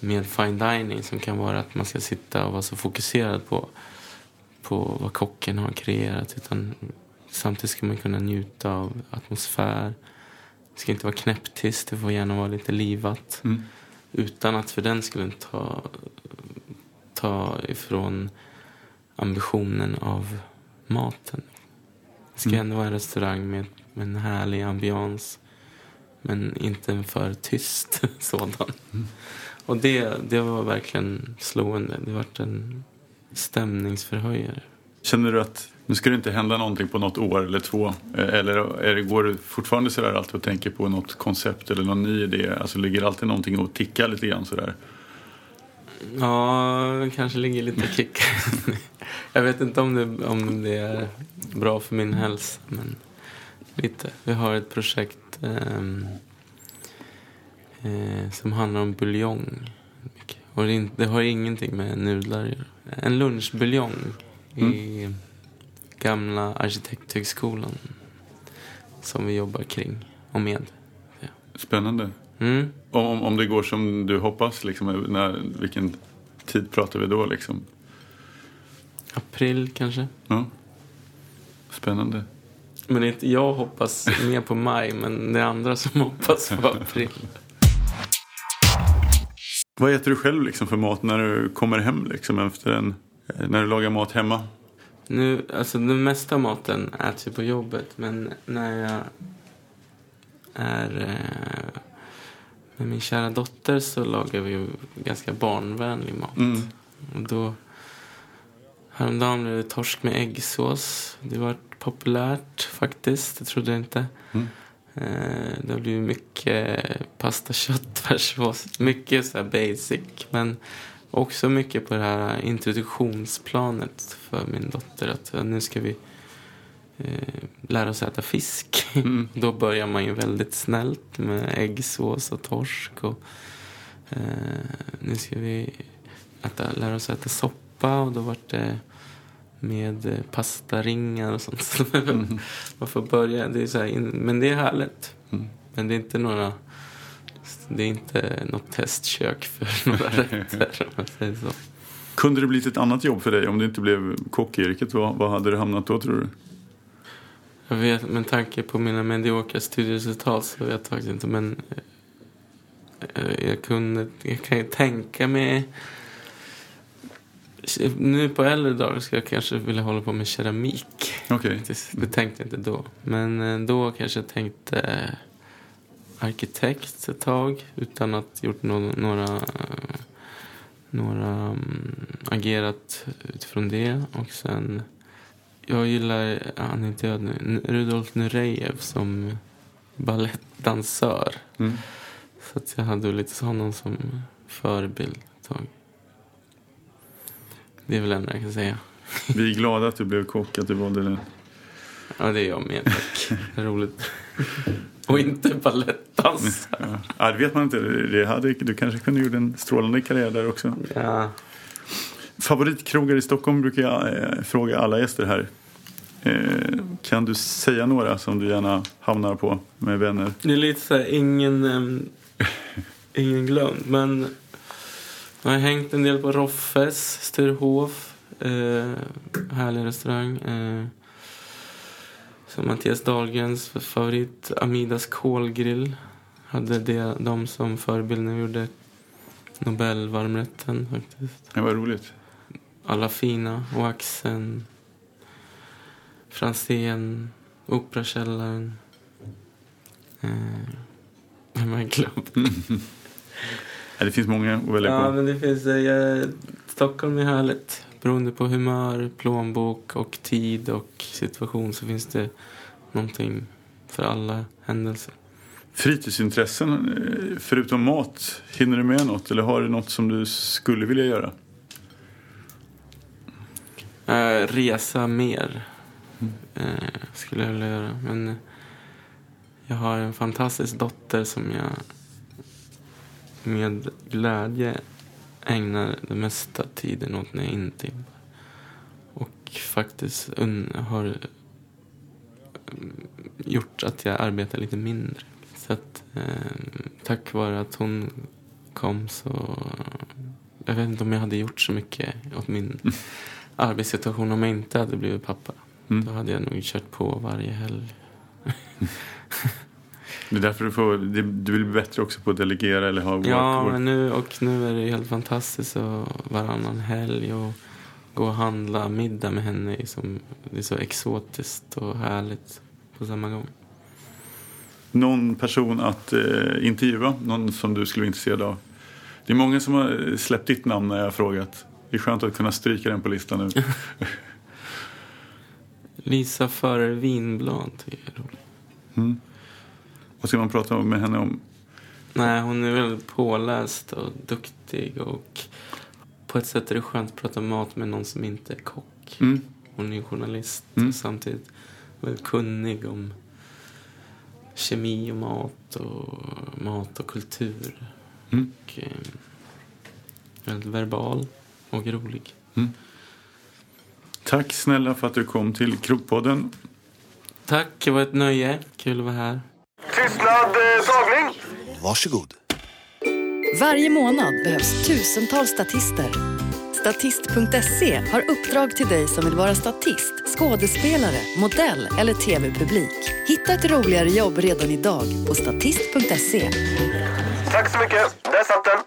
med fine dining som kan vara att man ska sitta och vara så fokuserad på, på vad kocken har kreerat. Utan samtidigt ska man kunna njuta av atmosfär. Det ska inte vara knäpptyst, det får gärna vara lite livat. Mm. Utan att för den skulle ta, ta ifrån ambitionen av maten. Det ska Mm. ändå vara en restaurang med, med en härlig ambians. Men inte en för tyst sådan. Och det, det var verkligen slående. Det var en stämningsförhöjare. Känner du att nu ska det inte hända någonting på något år eller två? Eller är det, går du fortfarande sådär alltid och tänker på något koncept eller någon ny idé? Alltså ligger alltid någonting och tickar lite grann sådär? Ja, kanske ligger lite kick. Jag vet inte om det, om det är bra för min hälsa, men lite. Vi har ett projekt ehm, eh, som handlar om buljong. Och det, det har ingenting med nudlar att göra. En lunchbuljong i gamla arkitekthögskolan som vi jobbar kring och med. Spännande. Mm. Om, om det går som du hoppas, liksom, när, vilken tid pratar vi då? Liksom? April kanske. Ja. Spännande. Men inte, jag hoppas mer på maj, men det är andra som hoppas på april. Vad äter du själv liksom, för mat när du kommer hem? Liksom, efter en, när du lagar mat hemma? Nu, alltså den mesta maten äts ju på jobbet, men när jag är eh, med min kära dotter så lagar vi ju ganska barnvänlig mat. Mm. Och då, häromdagen blev det torsk med äggsås. Det var populärt faktiskt, det trodde jag inte. Mm. Eh, det blivit mycket pasta, köttfärssås. Mycket så basic. Men också mycket på det här introduktionsplanet för min dotter. Att nu ska vi eh, lära oss äta fisk. Mm. Då börjar man ju väldigt snällt med äggsås och torsk. Och, eh, nu ska vi äta, lära oss äta soppa och då vart det med eh, pastaringar och sånt. Så Mm. Man får börja. Det är så in, men det är härligt. Mm. Men det är inte några... Det är inte något testkök för några rätter om man säger så. Kunde det blivit ett annat jobb för dig om det inte blev kockyrket? Vad, vad hade du hamnat då tror du? Jag vet, med tanke på mina mediokra studieresultat så vet jag faktiskt inte. Men eh, jag, kunde, jag kan ju tänka mig... Nu på äldre dagar ska jag kanske vilja hålla på med keramik. Okej. Det, det tänkte jag inte då. Men eh, då kanske jag tänkte eh, arkitekt ett tag utan att gjort no några, några mm, agerat utifrån det. Och sen, jag gillar, han är död nu, Rudolf Nurejev som balettdansör. Mm. Så att jag hade lite honom som förebild ett tag. Det är väl det enda jag kan säga. Vi är glada att du blev kock, att du valde den. Ja, det är jag med. Tack. Roligt. Och inte balettdans. Ja. Ja, det vet man inte. Det hade, du kanske kunde gjort en strålande karriär där också. Ja. Favoritkrogar i Stockholm brukar jag eh, fråga alla gäster här. Eh, kan du säga några som du gärna hamnar på med vänner? Det är lite så här, ingen, um, ingen glömd. Men jag har hängt en del på Roffes, Sturehof. Eh, härlig restaurang. Eh, så Mattias Dahlgrens favorit, Amidas kolgrill. Hade det, de som förebild när vi gjorde Nobelvarmrätten faktiskt. Det var roligt. Alla fina. Waxen. Franzén. Operakällaren. Eh, jag glömt? Ja, det finns många att välja Ja, på. men det finns... eh, Stockholm är härligt. Beroende på humör, plånbok och tid och situation så finns det någonting för alla händelser. Fritidsintressen, eh, förutom mat, hinner du med något? Eller har du något som du skulle vilja göra? Eh, resa mer eh, skulle jag vilja göra. Men jag har en fantastisk dotter som jag med glädje ägnar den mesta tiden åt när jag inte jobbar. Och faktiskt har mm, gjort att jag arbetar lite mindre. Så att eh, tack vare att hon kom så... Jag vet inte om jag hade gjort så mycket åt min mm. arbetssituation om jag inte hade blivit pappa. Mm. Då hade jag nog kört på varje helg. Det är därför du, får, du vill bli bättre också på att delegera eller ha work, Ja, men nu, och nu är det helt fantastiskt. Och varannan helg och gå och handla middag med henne. Är som, det är så exotiskt och härligt på samma gång. Någon person att eh, intervjua? Någon som du skulle vara intresserad av? Det är många som har släppt ditt namn när jag har frågat. Det är skönt att kunna stryka den på listan nu. Lisa Förer Vinblad tycker jag är rolig. Mm. Vad ska man prata med henne om? Nej, hon är väldigt påläst och duktig och på ett sätt är det skönt att prata mat med någon som inte är kock. Mm. Hon är journalist mm. och samtidigt väldigt kunnig om kemi och mat och mat och kultur. Mm. Och, eh, väldigt verbal och rolig. Mm. Tack snälla för att du kom till Krokpodden. Tack, det var ett nöje. Kul att vara här. Tystnad eh, tagning. Varsågod. Varje månad behövs tusentals statister. Statist.se har uppdrag till dig som vill vara statist, skådespelare, modell eller tv-publik. Hitta ett roligare jobb redan idag på statist.se. Tack så mycket. Där satt den.